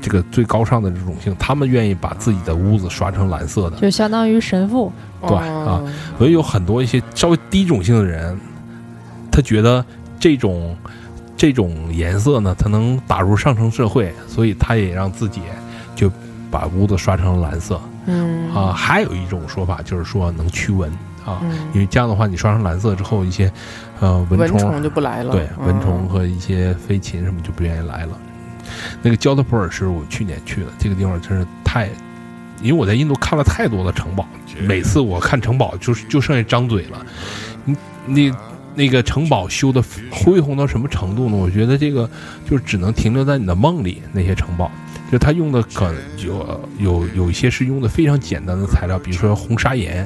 D: 这个最高尚的这种姓，他们愿意把自己的屋子刷成蓝色的。
E: 就相当于神父，
D: 对啊所以有很多一些稍微低种姓的人，他觉得这种这种颜色呢，他能打入上层社会，所以他也让自己就把屋子刷成蓝色
B: 嗯
D: 啊。还有一种说法就是说能驱蚊啊，
B: 嗯
D: 因为这样的话，你刷成蓝色之后，一些呃蚊虫
B: 就不来了，
D: 对
B: 嗯
D: 蚊虫和一些飞禽什么就不愿意来了。那个焦德普尔是我去年去的，这个地方真是太，因为我在印度看了太多的城堡，每次我看城堡就是就剩下张嘴了。你你那个城堡修的恢宏到什么程度呢？我觉得这个就只能停留在你的梦里。那些城堡，就它用的可有有有一些是用的非常简单的材料，比如说红砂岩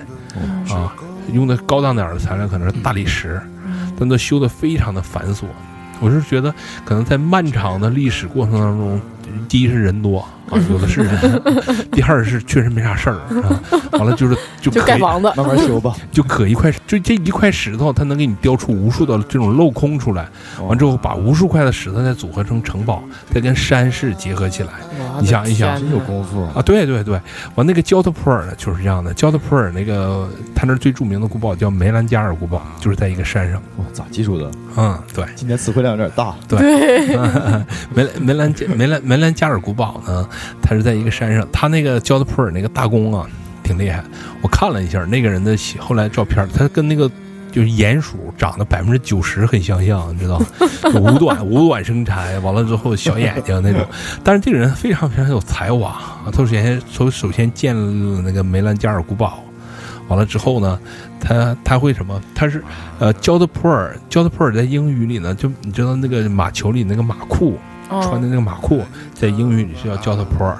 D: 啊，用的高档点儿的材料可能是大理石，但都修的非常的繁琐。我是觉得，可能在漫长的历史过程当中，第一是人多啊，有的是人；第二是确实没啥事儿啊。完了就是就
B: 就
D: 可以
B: 盖房子，
C: 慢慢修吧。
D: 就可一块，就这一块石头，它能给你雕出无数的这种镂空出来。完之后，把无数块的石头再组合成城堡，再跟山势结合起来你想一想
C: 真有功夫
D: 啊！对对对，完那个焦特普尔呢，就是这样的。焦特普尔那个，他那儿最著名的古堡叫梅兰加尔古堡，就是在一个山上。
C: 哇，咋记住的？
D: 嗯，对。
C: 今天词汇量有点大。
B: 对，
D: 梅兰梅兰加梅兰梅兰加尔古堡呢，他是在一个山上。他那个焦德普尔那个大公啊，挺厉害。我看了一下那个人的后来照片，他跟那个就是鼹鼠长得百分之九十很相像，你知道？五短五短身材，完了之后小眼睛那种。但是这个人非常非常有才华！他首先首首先建了那个梅兰加尔古堡，完了之后呢，他他会什么？他是呃焦德普尔，焦德普尔在英语里呢，就你知道那个马球里那个马库。穿的那个马裤，在英语里是叫焦特普尔，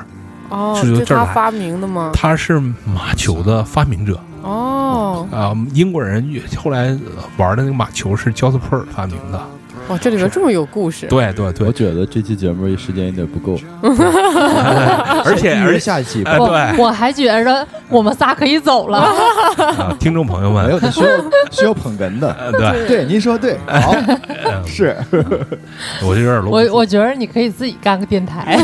B: 哦，
D: 是由这儿来
B: 发明的吗？
D: 他是马球的发明者
B: 哦，
D: 啊、英国人后来玩的那个马球是焦特普尔发明的。
B: 哇，这里边这么有故事，
D: 对对对我，
C: 觉得这期节目时间有点不够
D: 而且而且
C: 下一期
D: 对
E: 我还觉着我们仨可以走了。
D: 啊，听众朋友们，
C: 没有，这需要 需要捧哏的。
D: 呃，对，
C: 对，您说对，好，
D: 嗯
C: 是。
D: 我就有点
E: 我我觉得你可以自己干个电台。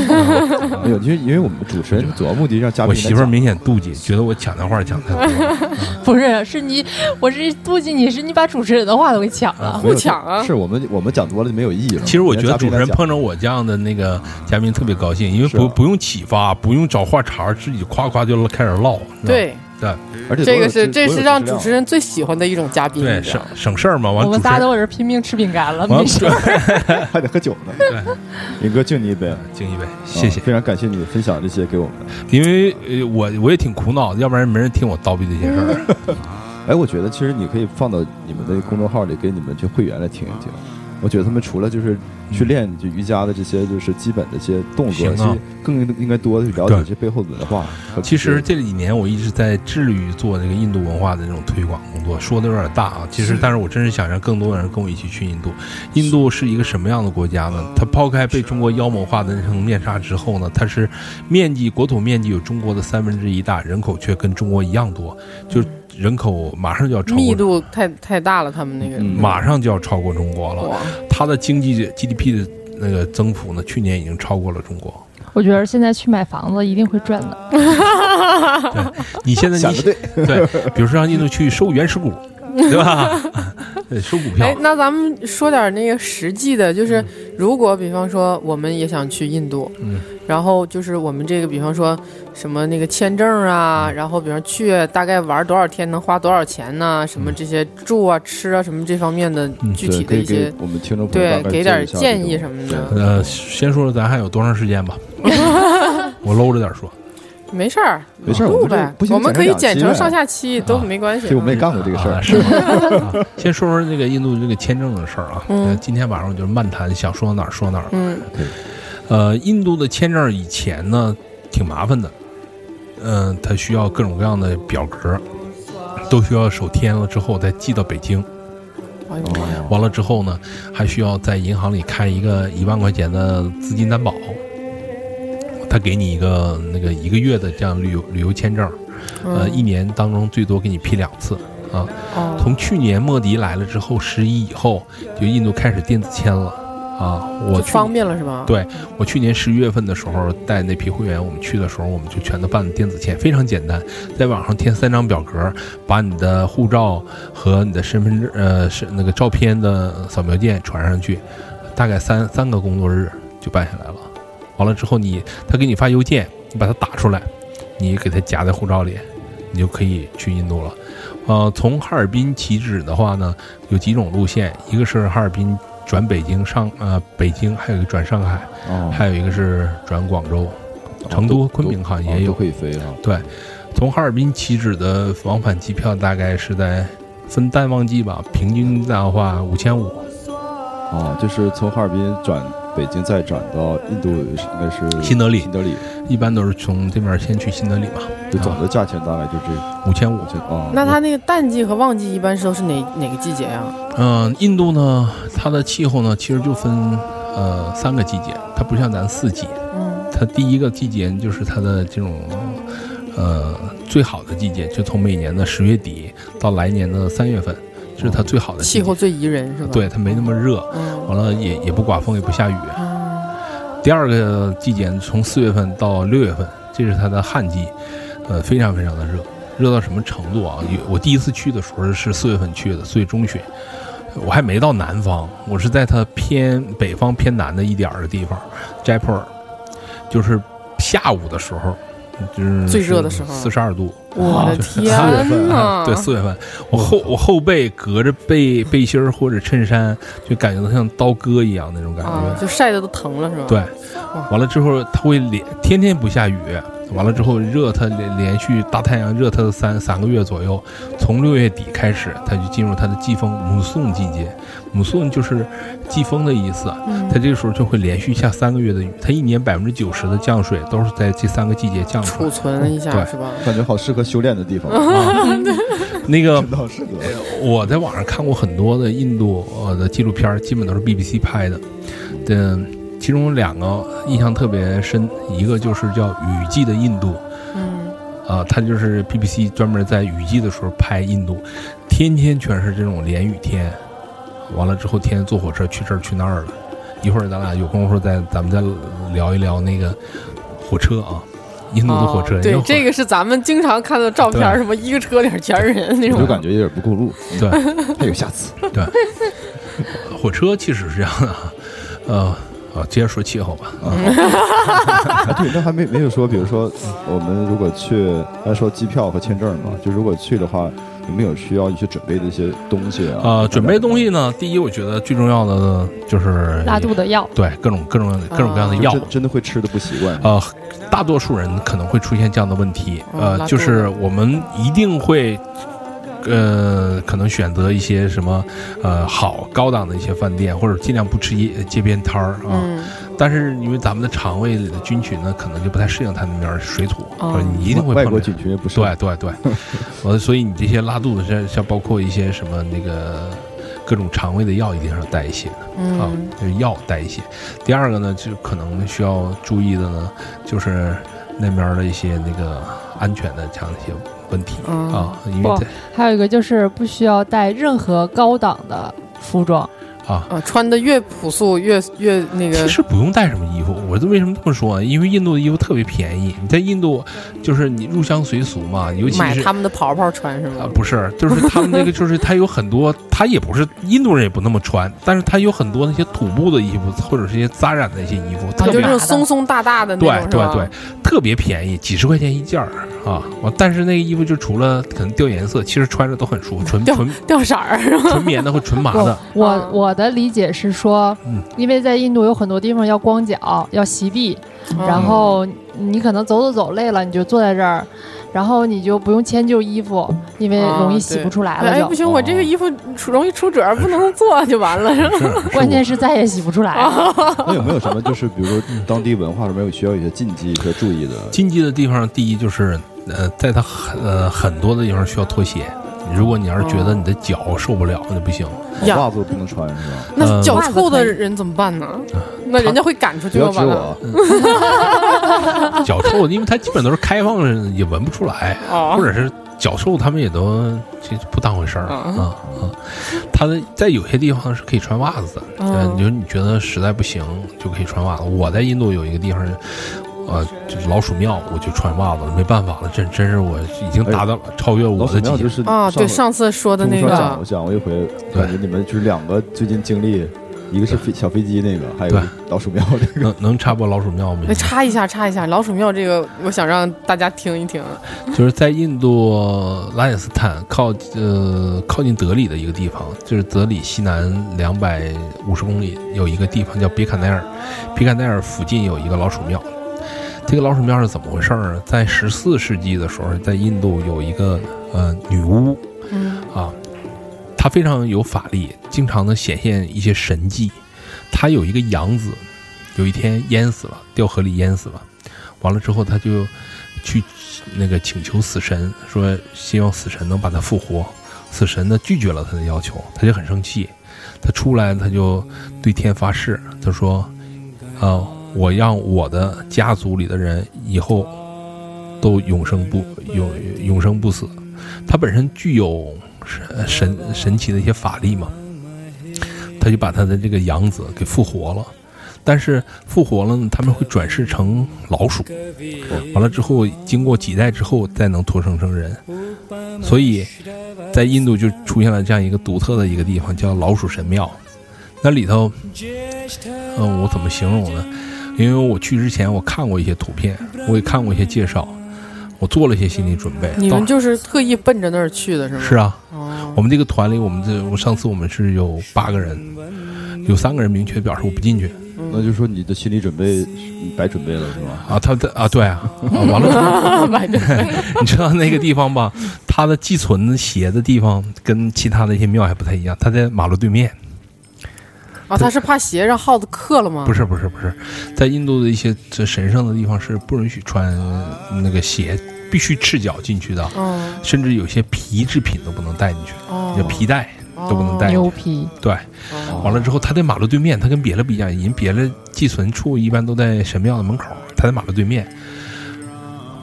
C: 没有，因为因为我们主持人主要目的让嘉宾
D: 我媳妇儿明显妒忌，觉得我抢她话抢太多。
E: 不是，是你，我是妒忌你，是你把主持人的话都给抢了。
C: 没有
B: 互抢啊
C: 是我们我们讲多了就没有意义了。
D: 其实我觉得主持人碰着我这样的那个嘉宾特别高兴，因为不不用启发，不用找话茬儿，自己夸夸就开始唠。
B: 对，
D: 对
C: 而且
B: 这个是这是让主持
C: 人
B: 人最喜欢的一种嘉宾，
D: 对，省省事儿嘛。完，
E: 我们
D: 主持人
E: 仨都搁这拼命吃饼干了，
D: 完
E: 没事。
C: 还得喝酒呢。
D: 对，
C: 林哥敬你一杯，
D: 敬一杯，谢谢
C: 啊。非常感谢你分享这些给我们。
D: 因为呃，我我也挺苦恼的，要不然没人听我叨逼这些事儿。
C: 哎，我觉得其实你可以放到你们的公众号里，给你们这会员来听一听。我觉得他们除了就是去练就瑜伽的这些就是基本的一些动作，
D: 行啊
C: 其实更应该多的去了解这背后的文化
D: 其实这几年我一直在致力于做这个印度文化的这种推广工作，说的有点大啊。其实，但是我真是想让更多的人跟我一起去印度。印度是一个什么样的国家呢？它抛开被中国妖魔化的那层面纱之后呢，它是面积国土面积有中国的三分之一大，人口却跟中国一样多，就人口马上就要超过
B: 密度太太大了，他们那个
C: 嗯
D: 马上就要超过中国了。
B: 哇，
D: 它的经济 GDP 的那个增幅呢，去年已经超过了中国。
E: 我觉得现在去买房子一定会赚的。
D: 你现在 你
C: 想的对，
D: 对，比如说让印度去收原始股，对吧？对，收股票
B: 哎，。那咱们说点那个实际的，就是如果比方说我们也想去印度，
D: 嗯，
B: 然后就是我们这个比方说什么那个签证啊，然后比方去大概玩多少天，能花多少钱呢？什么这些住啊、吃啊什么这方面的
D: 嗯
B: 具体的一些
C: 给，我们听众
B: 对给点建议什么的。
D: 呃，先说说咱还有多长时间吧，我搂着点说。
B: 没事儿，
C: 没事儿，不，行
B: 我们可以剪成上
C: 下。
B: 期都没关系
C: 其实。我们也干过这个事儿，
D: 先说说这个印度这个签证的事儿啊。今天晚上我就是漫谈，想说到哪儿说哪儿。
B: 嗯
D: 呃，印度的签证以前呢挺麻烦的，嗯、它需要各种各样的表格，都需要手填了之后再寄到北京。完了之后呢，还需要在银行里开一个一万块钱的资金担保，他给你一个那个一个月的这样旅游旅游签证，呃，
B: 嗯。
D: 一年当中最多给你批两次啊。
B: 哦，
D: 从去年莫迪来了之后，十一以后，就印度开始电子签了啊。我
B: 方便了是吗？
D: 对我去年十一月份的时候带那批会员，我们去的时候，我们就全都办的电子签，非常简单，在网上填三张表格，把你的护照和你的身份证呃是那个照片的扫描件传上去，大概三三个工作日就办下来了。完了之后你他给你发邮件，你把它打出来，你给它夹在护照里，你就可以去印度了。呃，从哈尔滨起止的话呢，有几种路线，一个是哈尔滨转北京上呃北京，还有一个转上海，
C: 哦，
D: 还有一个是转广州、成都、昆明好像也有
C: 哦都。可以飞哈。
D: 对，从哈尔滨起止的往返机票大概是在分淡旺季吧，平均的话五千五。
C: 哦，就是从哈尔滨转北京，再转到印度，应该是
D: 新德里
C: 新德里，
D: 一般都是从这边先去新德里嘛，
C: 就总的价钱大概就这
D: 五千五。
C: 这啊。
B: 那它那个淡季和旺季一般是都是哪哪个季节呀？
D: 嗯、印度呢，它的气候呢，其实就分呃三个季节，它不像咱四季。
B: 嗯
D: 它第一个季节就是它的这种呃最好的季节，就从每年的十月底到来年的三月份，这是它最好的
B: 气候。最宜人是吧？，
D: 对，它没那么热，
B: 嗯
D: 完了也也不刮风，也不下雨。
B: 嗯
D: 第二个季节从四月份到六月份，这是它的旱季，呃，非常非常的热，热到什么程度啊？我第一次去的时候是四月份去的，四月中旬，我还没到南方，我是在它偏北方偏南的一点儿的地方，斋普尔，就是下午的时候，就是
B: 最热的时候
D: 四十二度，
B: 我的
D: 就是
B: 天
C: 四月份
B: 呐！
D: 对，四月份，我后我后背隔着背背心儿或者衬衫，就感觉到像刀割一样那种感觉。
B: 啊，就晒的都疼了是吧？
D: 对，完了之后它会连天天不下雨，完了之后热它连连续大太阳热它三三个月左右，从六月底开始，它就进入它的季风母送季节，母送就是季风的意思。
B: 嗯
D: 它这个时候就会连续下三个月的雨，它一年百分之九十的降水都是在这三个季节降出
B: 储
D: 来。
B: 存一下
D: 对
B: 是吧？
C: 感觉好适合修炼的地方，
D: 那个
C: 真的好适合。
D: 我在网上看过很多的印度呃的纪录片儿，基本都是 BBC 拍的。的，其中两个印象特别深，一个就是叫《雨季的印度》
B: 嗯
D: 啊、它就是 BBC 专门在雨季的时候拍印度，天天全是这种连雨天。完了之后，天天坐火车去这儿去那儿了。一会儿咱俩有功夫再咱们再聊一聊那个火车啊，印度的火车。
B: 哦对这个是咱们经常看到照片什么一个车里全是人那种
C: 我就。感觉有点不够路，
D: 对。
C: 还 有下次。
D: 火车其实是这样的啊，呃，啊，接着说气候吧。啊，
C: 啊，对，那还没没有说，比如说我们如果去，他说机票和签证嘛，就如果去的话，有没有需要一些准备的一些东西啊？
D: 呃，准备东西呢，第一，我觉得最重要的就是
E: 拉肚的药，
D: 对各种各种各种各样的药。
C: 就真真的会吃的不习惯。
D: 呃，大多数人可能会出现这样的问题，呃，就是我们一定会呃，可能选择一些什么呃好高档的一些饭店，或者尽量不吃街街边摊儿啊。
B: 嗯
D: 但是因为咱们的肠胃里的菌群呢，可能就不太适应它那边儿水土，
B: 哦
D: 你一定会
C: 外国菌群也不是
D: 对对对，呃，所以你这些拉肚子，像像包括一些什么那个各种肠胃的药，一定是要带一些的。啊
B: 嗯，
D: 就是药带一些。第二个呢，就可能需要注意的呢，就是那边儿的一些那个安全的这样的一些问题
B: 嗯。
D: 啊，因为
E: 不还有一个就是不需要带任何高档的服装，
D: 啊。
B: 啊，穿的越朴素越越那个
D: 其实不用带什么衣服，我这为什么这么说啊？因为印度的衣服特别便宜，你在印度就是你入乡随俗嘛，尤其是
B: 买他们的袍袍穿是
D: 啊
B: 吗？，
D: 不是，就是他们那个，就是他有很多，他也不是印度人也不那么穿，但是他有很多那些土布的衣服，或者是一些扎染的一些衣服，
B: 啊，
D: 特别
B: 就这种松松大大的那种，对
D: 对对，特别便宜，几十块钱一件儿啊！我但是那个衣服就除了可能掉颜色，其实穿着都很舒服，纯
B: 掉
D: 纯
B: 掉色儿，
D: 纯棉的或纯麻的。，
E: 我
B: 啊
E: 我的理解是说
D: 嗯，
E: 因为在印度有很多地方要光脚，要席地，
B: 嗯
E: 然后你可能走走走累了，你就坐在这儿，然后你就不用迁就衣服，因为容易洗不出来了
B: 哎，不。行，我这个衣服出容易出褶儿，不能做就完了，
E: 关键是再也洗不出来了。
C: 那有没有什么就是比如说当地文化上面有需要一些禁忌和注意的？
D: 禁忌的地方，第一就是呃，在它很呃很多的地方需要脱鞋。如果你要是觉得你的脚受不了，那不行。
B: 呀
C: 袜子不能穿是吧？
D: 呃
B: 那脚臭的人怎么办呢？那人家会赶出去吗？把
C: 指我
B: 他
C: 啊，
D: 脚臭，因为它基本都是开放式，也闻不出来，
B: 哦
D: 或者是脚臭，他们也都这不当回事儿
B: 啊
D: 啊啊。它的在有些地方是可以穿袜子的，就你觉得实在不行就可以穿袜子。我在印度有一个地方，呃，就是老鼠庙，我就穿袜子了，没办法了，真真是我已经达到了超越我的极限。
C: 就是
B: 啊，对，上次说的那个
C: 我讲过一回，感觉你们就是两个最近经历，一个是飞小飞机那个，还有
D: 对
C: 老鼠庙这个。
D: 能能插播老鼠庙吗
B: 那？插一下，插一下，老鼠庙这个，我想让大家听一听。
D: 就是在印度拉贾斯坦靠呃靠近德里的一个地方，就是德里西南两百五十公里有一个地方叫比卡奈尔，比卡奈尔附近有一个老鼠庙。这个老鼠庙是怎么回事儿呢？在十四世纪的时候，在印度有一个呃女巫
B: 嗯
D: 啊，她非常有法力，经常能显现一些神迹。她有一个养子，有一天淹死了，掉河里淹死了。完了之后，她就去那个请求死神，说希望死神能把他复活。死神呢拒绝了他的要求，他就很生气。他出来，他就对天发誓，他说：“啊、我让我的家族里的人以后都永生不永永生不死。”他本身具有神神神奇的一些法力嘛，他就把他的这个养子给复活了。但是复活了呢，他们会转世成老鼠，完了之后，经过几代之后，再能脱生成人。所以，在印度就出现了这样一个独特的一个地方，叫老鼠神庙。那里头，嗯、我怎么形容呢？因为我去之前，我看过一些图片，我也看过一些介绍，我做了一些心理准备。
B: 你们就是特意奔着那儿去的是吗？
D: 是啊，
B: 哦，
D: 我们这个团里，我们这我上次我们是有八个人，有三个人明确表示我不进去
C: 那就是说你的心理准备你白准备了是吧？
D: 啊。他的啊，对啊，啊完了 你知道那个地方吧？他的寄存鞋的地方跟其他的一些庙还不太一样，他在马路对面。
B: 啊，他是怕鞋让耗子克了吗？
D: 不是不是不是，在印度的一些这神圣的地方是不允许穿那个鞋，必须赤脚进去的，
B: 嗯，
D: 甚至有些皮制品都不能带进去，
B: 哦。
D: 有，皮带都不能带进去。
E: 牛皮，
D: 对，
B: 哦。
D: 完了之后，他在马路对面，他跟别的不一样，人别的寄存处一般都在神庙的门口，他在马路对面。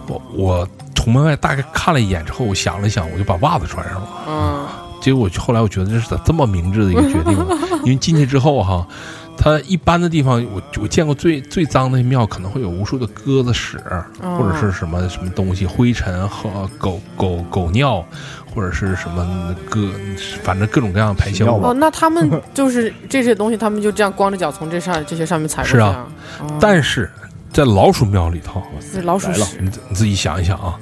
D: 我我从门外大概看了一眼之后，我想了想，我就把袜子穿上了。
B: 嗯，
D: 结果后来我觉得这是咋这么明智的一个决定呢？因为进去之后哈，它一般的地方我我见过最最脏的庙可能会有无数的鸽子屎，
B: 哦
D: 或者是什么什么东西灰尘和狗狗狗尿，或者是什么各，反正各种各样的排泄物。
B: 哦，那他们就是这些东西，他们就这样光着脚从这上这些上面踩过去
D: 是啊。但是在老鼠庙里头，
B: 老鼠
C: 来了
B: 屎。
D: 你你自己想一想啊，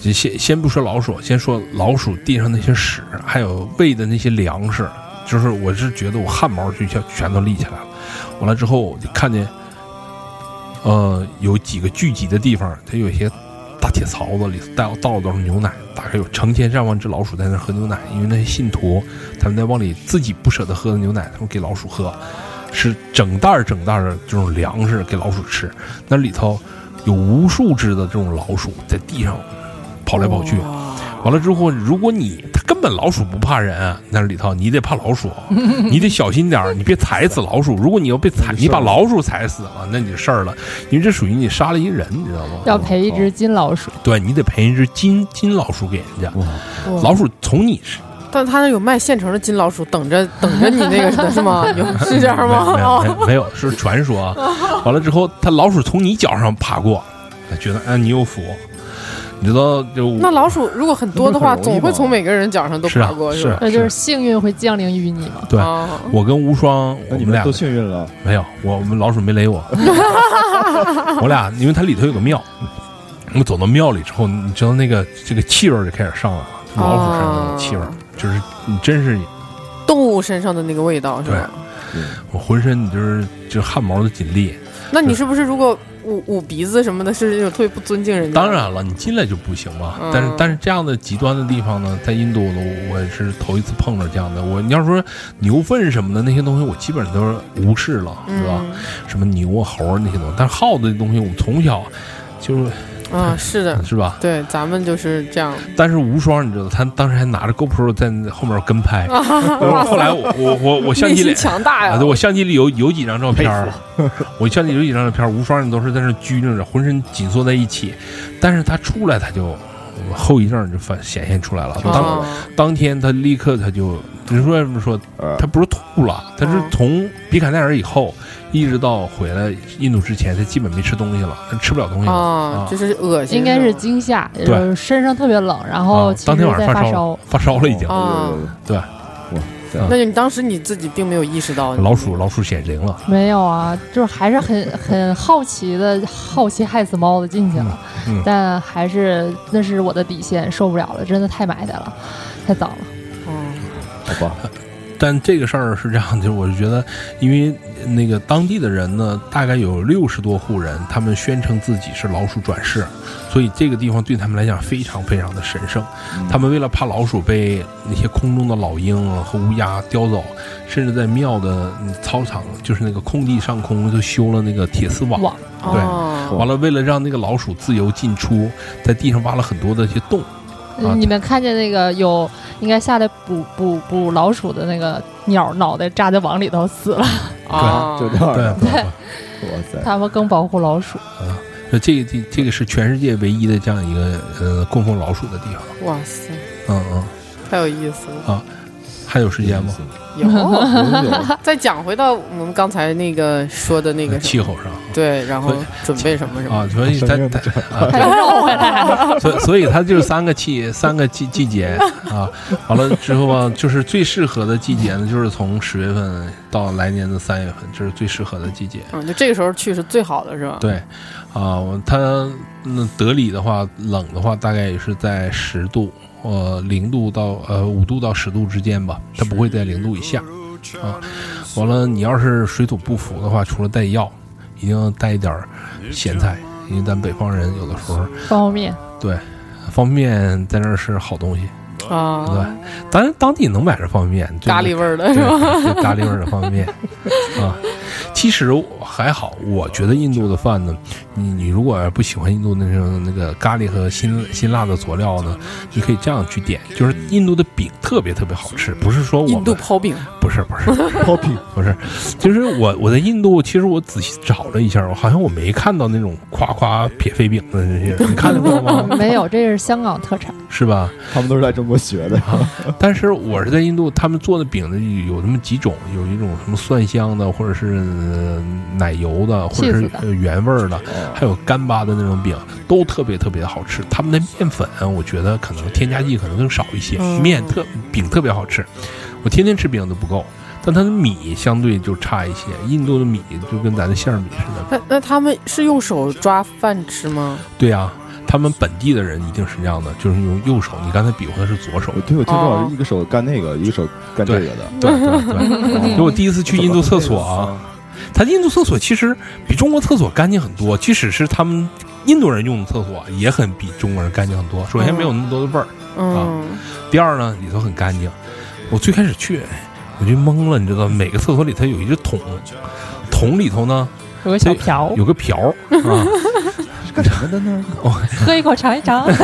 D: 就先先不说老鼠，先说老鼠地上那些屎，还有喂的那些粮食，就是我是觉得我汗毛就全全都立起来了。完了之后，我就看见，呃，有几个聚集的地方，它有一些大铁槽子里倒倒的都是牛奶，大概有成千上万只老鼠在那喝牛奶，因为那些信徒他们在往里自己不舍得喝的牛奶，他们给老鼠喝，是整袋儿整袋儿的这种粮食给老鼠吃，那里头有无数只的这种老鼠在地上跑来跑去。完了之后，如果你它根本老鼠不怕人，那里头你得怕老鼠，你得小心点儿，你别踩死老鼠。如果你要被踩，你把老鼠踩死了，那你就事儿了，因为这属于你杀了一人，你知道吗？
E: 要赔一只金老鼠，
D: 对你得赔一只金金老鼠给人家。老鼠从你是
B: 但他那有卖现成的金老鼠，等着等着你那个的是吗？有是这样吗？
D: 没有
B: 哦
D: 没有没有是传说啊。完了之后，他老鼠从你脚上爬过，他觉得哎你有福，你知道就
B: 那老鼠如果很多的话，总会从每个人脚上都爬过，
D: 是
B: 吧？
E: 那就是幸运会降临于你嘛。
D: 对
B: 啊
D: 我跟无双，你们俩
C: 都幸运了，
D: 没有，我我们老鼠没勒我，我俩因为它里头有个庙，我们走到庙里之后，你知道那个这个气味就开始上来了，老鼠身上的气味，就是你真是
B: 动物身上的那个味道是吧？
D: 我浑身你就是就汗毛都紧立。
B: 那你是不是如果捂捂鼻子什么的，是那种特别不尊敬人家？
D: 当然了，你进来就不行嘛。
B: 嗯
D: 但是但是这样的极端的地方呢，在印度呢，我也是头一次碰着这样的。我你要说牛粪什么的那些东西，我基本上都是无视了，是吧？
B: 嗯
D: 什么牛啊、猴啊那些东西，但是耗子这东西，我们从小就是
B: 啊，是的，
D: 是吧？
B: 对，咱们就是这样。
D: 但是无双，你知道，他当时还拿着 GoPro 在后面跟拍。后来我我我我相机里
B: 强大呀！
D: 啊，对我相机里有有几张照片，我相机里有几张照片，无双你都是在那拘着着，浑身紧缩在一起。但是他出来，他就后遗症就反显现出来了。当
B: 啊
D: 当天他立刻他就，你说什么说，
C: 呃
D: 他不是吐了，他是
B: 嗯
D: 从比卡奈尔以后，一直到回来印度之前，他基本没吃东西了，他吃不了东西了
B: 啊，就是恶心，
E: 应该是惊吓，
D: 对
E: 就是身上特别冷，然后
D: 啊，当天晚上
E: 发烧。
D: 发烧了已经。
B: 啊
D: 对，
B: 那你当时你自己并没有意识到
D: 老鼠老鼠显灵了，
E: 没有啊，就是还是很很好奇的，好奇害死猫的进去了，
D: 嗯嗯
E: 但还是那是我的底线，受不了了，真的太埋汰了，太脏了。
B: 嗯
C: 好吧，
D: 但这个事儿是这样，就是我就觉得，因为那个当地的人呢，大概有六十多户人，他们宣称自己是老鼠转世，所以这个地方对他们来讲非常非常的神圣。他们为了怕老鼠被那些空中的老鹰啊和乌鸦叼走，甚至在庙的嗯操场，就是那个空地上空，就修了那个铁丝网。
E: 网
D: 对
B: 哦
D: 完了，为了让那个老鼠自由进出，在地上挖了很多的一些洞。啊
E: 你们看见那个有应该下来捕捕捕老鼠的那个鸟脑袋扎在网里头死了，
B: 啊，
C: 就这样
D: 对，
E: 对。
C: 哇塞，
E: 他们更保护老鼠。
D: 啊。这个地这个是全世界唯一的这样一个呃供奉老鼠的地方。
B: 哇塞，
D: 嗯嗯，
B: 太有意思了。
D: 啊，还有时间吗？
B: 有，
C: 有有
B: 再讲回到我们刚才那个说的那个
D: 气候上
B: 对，然后准备什么什么
D: 啊，所以它它啊，
E: 还绕回来
D: 了，所所以它就是三个季三个季季节啊，完了之后啊，就是最适合的季节呢，就是从十月份到来年的三月份，这是最适合的季节。
B: 嗯，就这个时候去是最好的，是吧？
D: 对，啊，我它那德里的话，冷的话大概也是在十度，呃，零度到呃五度到十度之间吧，它不会在零度以下。啊，完了，你要是水土不服的话，除了带药，一定要带一点儿咸菜，因为咱北方人有的时候
E: 方便面
D: 对方便面在那儿是好东西，对
B: 啊，，
D: 当然当地能买着方便面，就是
B: 咖喱味儿的是吧？
D: 对咖喱味儿的方便面啊。其实还好，我觉得印度的饭呢，你你如果不喜欢印度那种那个咖喱和辛辛辣的佐料呢，你可以这样去点，就是印度的饼特别特别好吃，不是说我
B: 印度泡饼，
D: 不是不是
C: poppy
D: 不是，就是我我在印度，其实我仔细找了一下，我好像我没看到那种夸夸撇飞饼的这些，你看见过吗？
E: 没有，这是香港特产。
D: 是吧？
C: 他们都是在中国学的，
D: 但是我是在印度，他们做的饼呢有那么几种，有一种什么蒜香的，或者是、呃奶油的，或者是原味儿的，
C: 哦
D: 还有干巴的那种饼，都特别特别的好吃。他们的面粉，我觉得可能添加剂可能更少一些，
B: 嗯
D: 面特饼特别好吃。我天天吃饼都不够，但它的米相对就差一些。印度的米就跟咱的馅儿米似的。
B: 那那他们是用手抓饭吃吗？
D: 对呀、他们本地的人一定是这样的，就是用右手。你刚才比划的是左手。
C: 对，我听说一个手干那个，一个手干这个的，
D: 对对对，就我第一次去印度厕所啊，它印度厕所其实比中国厕所干净很多，即使是他们印度人用的厕所也很比中国人干净很多。首先没有那么多的味儿，
B: 啊，
D: 第二呢里头很干净。我最开始去我就懵了，你知道，每个厕所里头有一个桶，桶里头呢
E: 有个小瓢，
D: 有个瓢儿啊，
C: 是干什么的呢？
E: 喝一口尝一尝。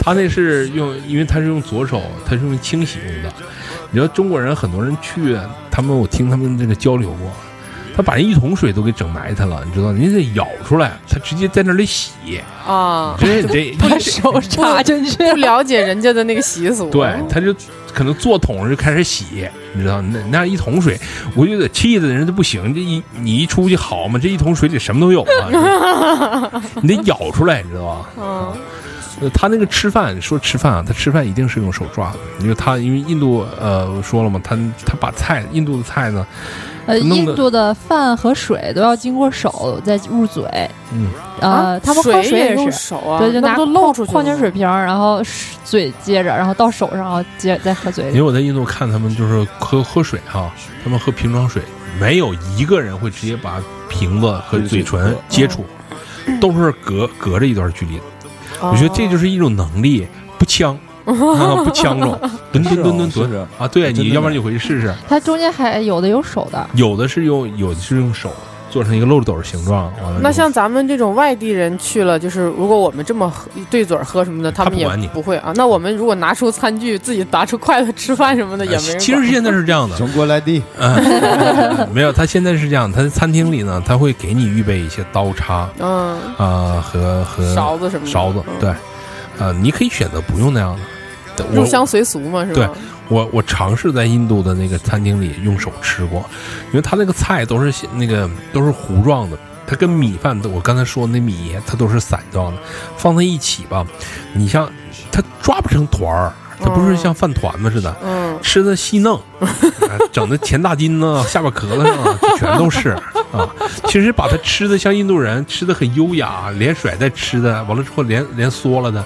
D: 他那是用，因为他是用左手，他是用清洗用的。你知道中国人很多人去，他们我听他们这个交流过，他把人一桶水都给整埋汰了，你知道？你得舀出来，他直接在那里洗，
B: 啊，
D: 这得
E: 把手插进去
B: 不了解人家的那个习俗，
D: 对，他就可能坐桶就开始洗，你知道？那那一桶水，我就得气的人都不行。这一你一出去好嘛，这一桶水里什么都有啊，你得舀出来，你知道吧？他那个吃饭说吃饭啊，他吃饭一定是用手抓的，因为他因为印度呃说了嘛，他他把菜印度的菜呢，
E: 呃，印度的饭和水都要经过手再入嘴。
D: 嗯，
E: 呃，他们喝
B: 水也
E: 是，
B: 手啊，
E: 对，就拿
B: 都漏出
E: 矿泉水瓶，然后嘴接着，然后到手上，然后接再喝嘴里。
D: 因为我在印度看他们就是喝喝水哈、他们喝瓶装水，没有一个人会直接把瓶子和嘴唇接触，都是隔隔着一段距离的。我觉得这就是一种能力，不呛啊，不呛着，蹲蹲蹲蹲蹲。
C: 是啊。
D: 啊！对你要不然你回去试试，
E: 它中间还有的有手的，
D: 有的是用有的是用手做成一个漏斗形状，完了
B: 那像咱们这种外地人去了，就是如果我们这么喝对嘴儿喝什么的，他们也
D: 不管你。
B: 不会啊。那我们如果拿出餐具，自己拿出筷子吃饭什么的，也没人。
D: 其实现在是这样的，
C: 中国来的，
D: 嗯，没有，他现在是这样，他在餐厅里呢，他会给你预备一些刀叉
B: 嗯，
D: 啊、和和
B: 勺子什么的，
D: 勺子，
B: 嗯。
D: 对，呃，你可以选择不用那样的。我
B: 入乡随俗嘛，是吧？
D: 对我我尝试在印度的那个餐厅里用手吃过，因为他那个菜都是那个都是糊状的，它跟米饭的我刚才说那米它都是散状的，放在一起吧，你像它抓不成团儿，它不是像饭团子似的，
B: 嗯，
D: 吃的细嫩，啊整的前大筋呢、下巴壳子上全都是啊。其实把它吃的像印度人吃的很优雅，连甩带吃的，完了之后连连缩了的，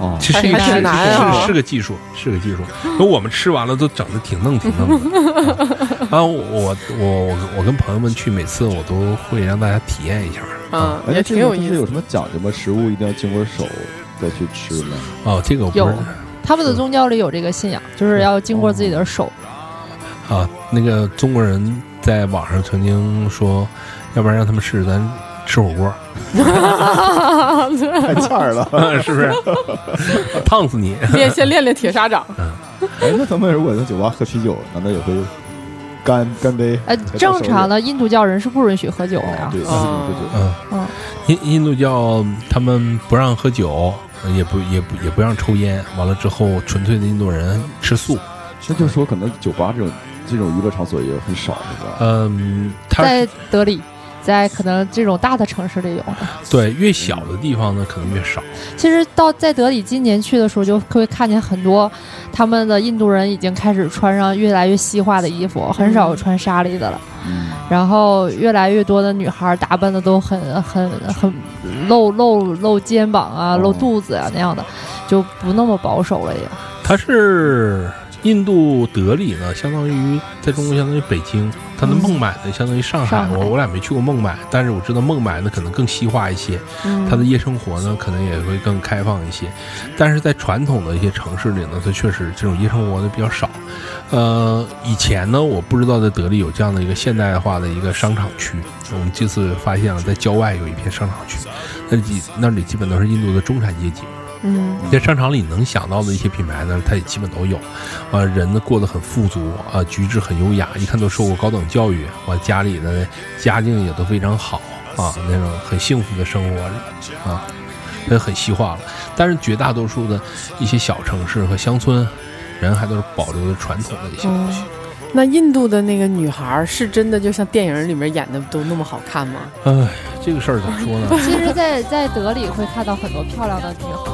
C: 哦，
D: 其实
B: 也
D: 是是
B: 难啊
D: 是是个技术，是个技术。那我们吃完了都整的挺嫩挺嫩的。啊，我我我我跟朋友们去，每次我都会让大家体验一下。
B: 啊，
C: 哎，
B: 也挺有意思
C: 有什。么讲究吗？食物一定要经过手再去吃吗？
D: 哦，这个我不
E: 有
D: 是
E: 他们的宗教里有这个信仰，就是要经过自己的手。
D: 啊，那个中国人在网上曾经说，要不然让他们试试咱吃火锅，
C: 太欠儿了。
D: 是不是？烫死你！
B: 练先练练铁砂掌，
C: 哎，那他们如果在酒吧喝啤酒，难道也会干干杯？
E: 呃，正常的印度教人是不允许喝酒的呀。
C: 对，
B: 哦
C: 喝酒。
D: 嗯
E: 嗯，
D: 印印度教他们不让喝酒，也不也不也不让抽烟。完了之后，纯粹的印度人吃素。
C: 那就是说，可能酒吧这种这种娱乐场所也很少，是吧？
D: 嗯，他
E: 在德里，在可能这种大的城市里有的。
D: 对越小的地方呢，可能越少。
E: 其实到在德里今年去的时候，就会看见很多他们的印度人已经开始穿上越来越西化的衣服，很少有穿纱丽的了。
C: 嗯，
E: 然后越来越多的女孩打扮的都很很很露露露肩膀啊、
C: 哦
E: 露肚子啊那样的，就不那么保守了也。
D: 它是印度德里呢，相当于在中国相当于北京，它的孟买呢相当于上海。我我俩没去过孟买，但是我知道孟买呢可能更西化一些，
E: 嗯
D: 它的夜生活呢可能也会更开放一些。但是在传统的一些城市里呢，它确实这种夜生活的比较少。呃，以前呢，我不知道在德里有这样的一个现代化的一个商场区。我们这次发现了，在郊外有一片商场区，那里那里基本都是印度的中产阶级。
B: 嗯
D: 在商场里能想到的一些品牌呢，它也基本都有，啊，人呢过得很富足，啊，举止很优雅，一看都受过高等教育，啊家里的家境也都非常好，啊，那种很幸福的生活，啊，也很西化了。但是绝大多数的一些小城市和乡村，人还都是保留着传统的一些东西。
B: 那印度的那个女孩是真的就像电影里面演的都那么好看吗？
D: 哎，这个事儿怎么说呢？
E: 其实在，在德里会看到很多漂亮的女孩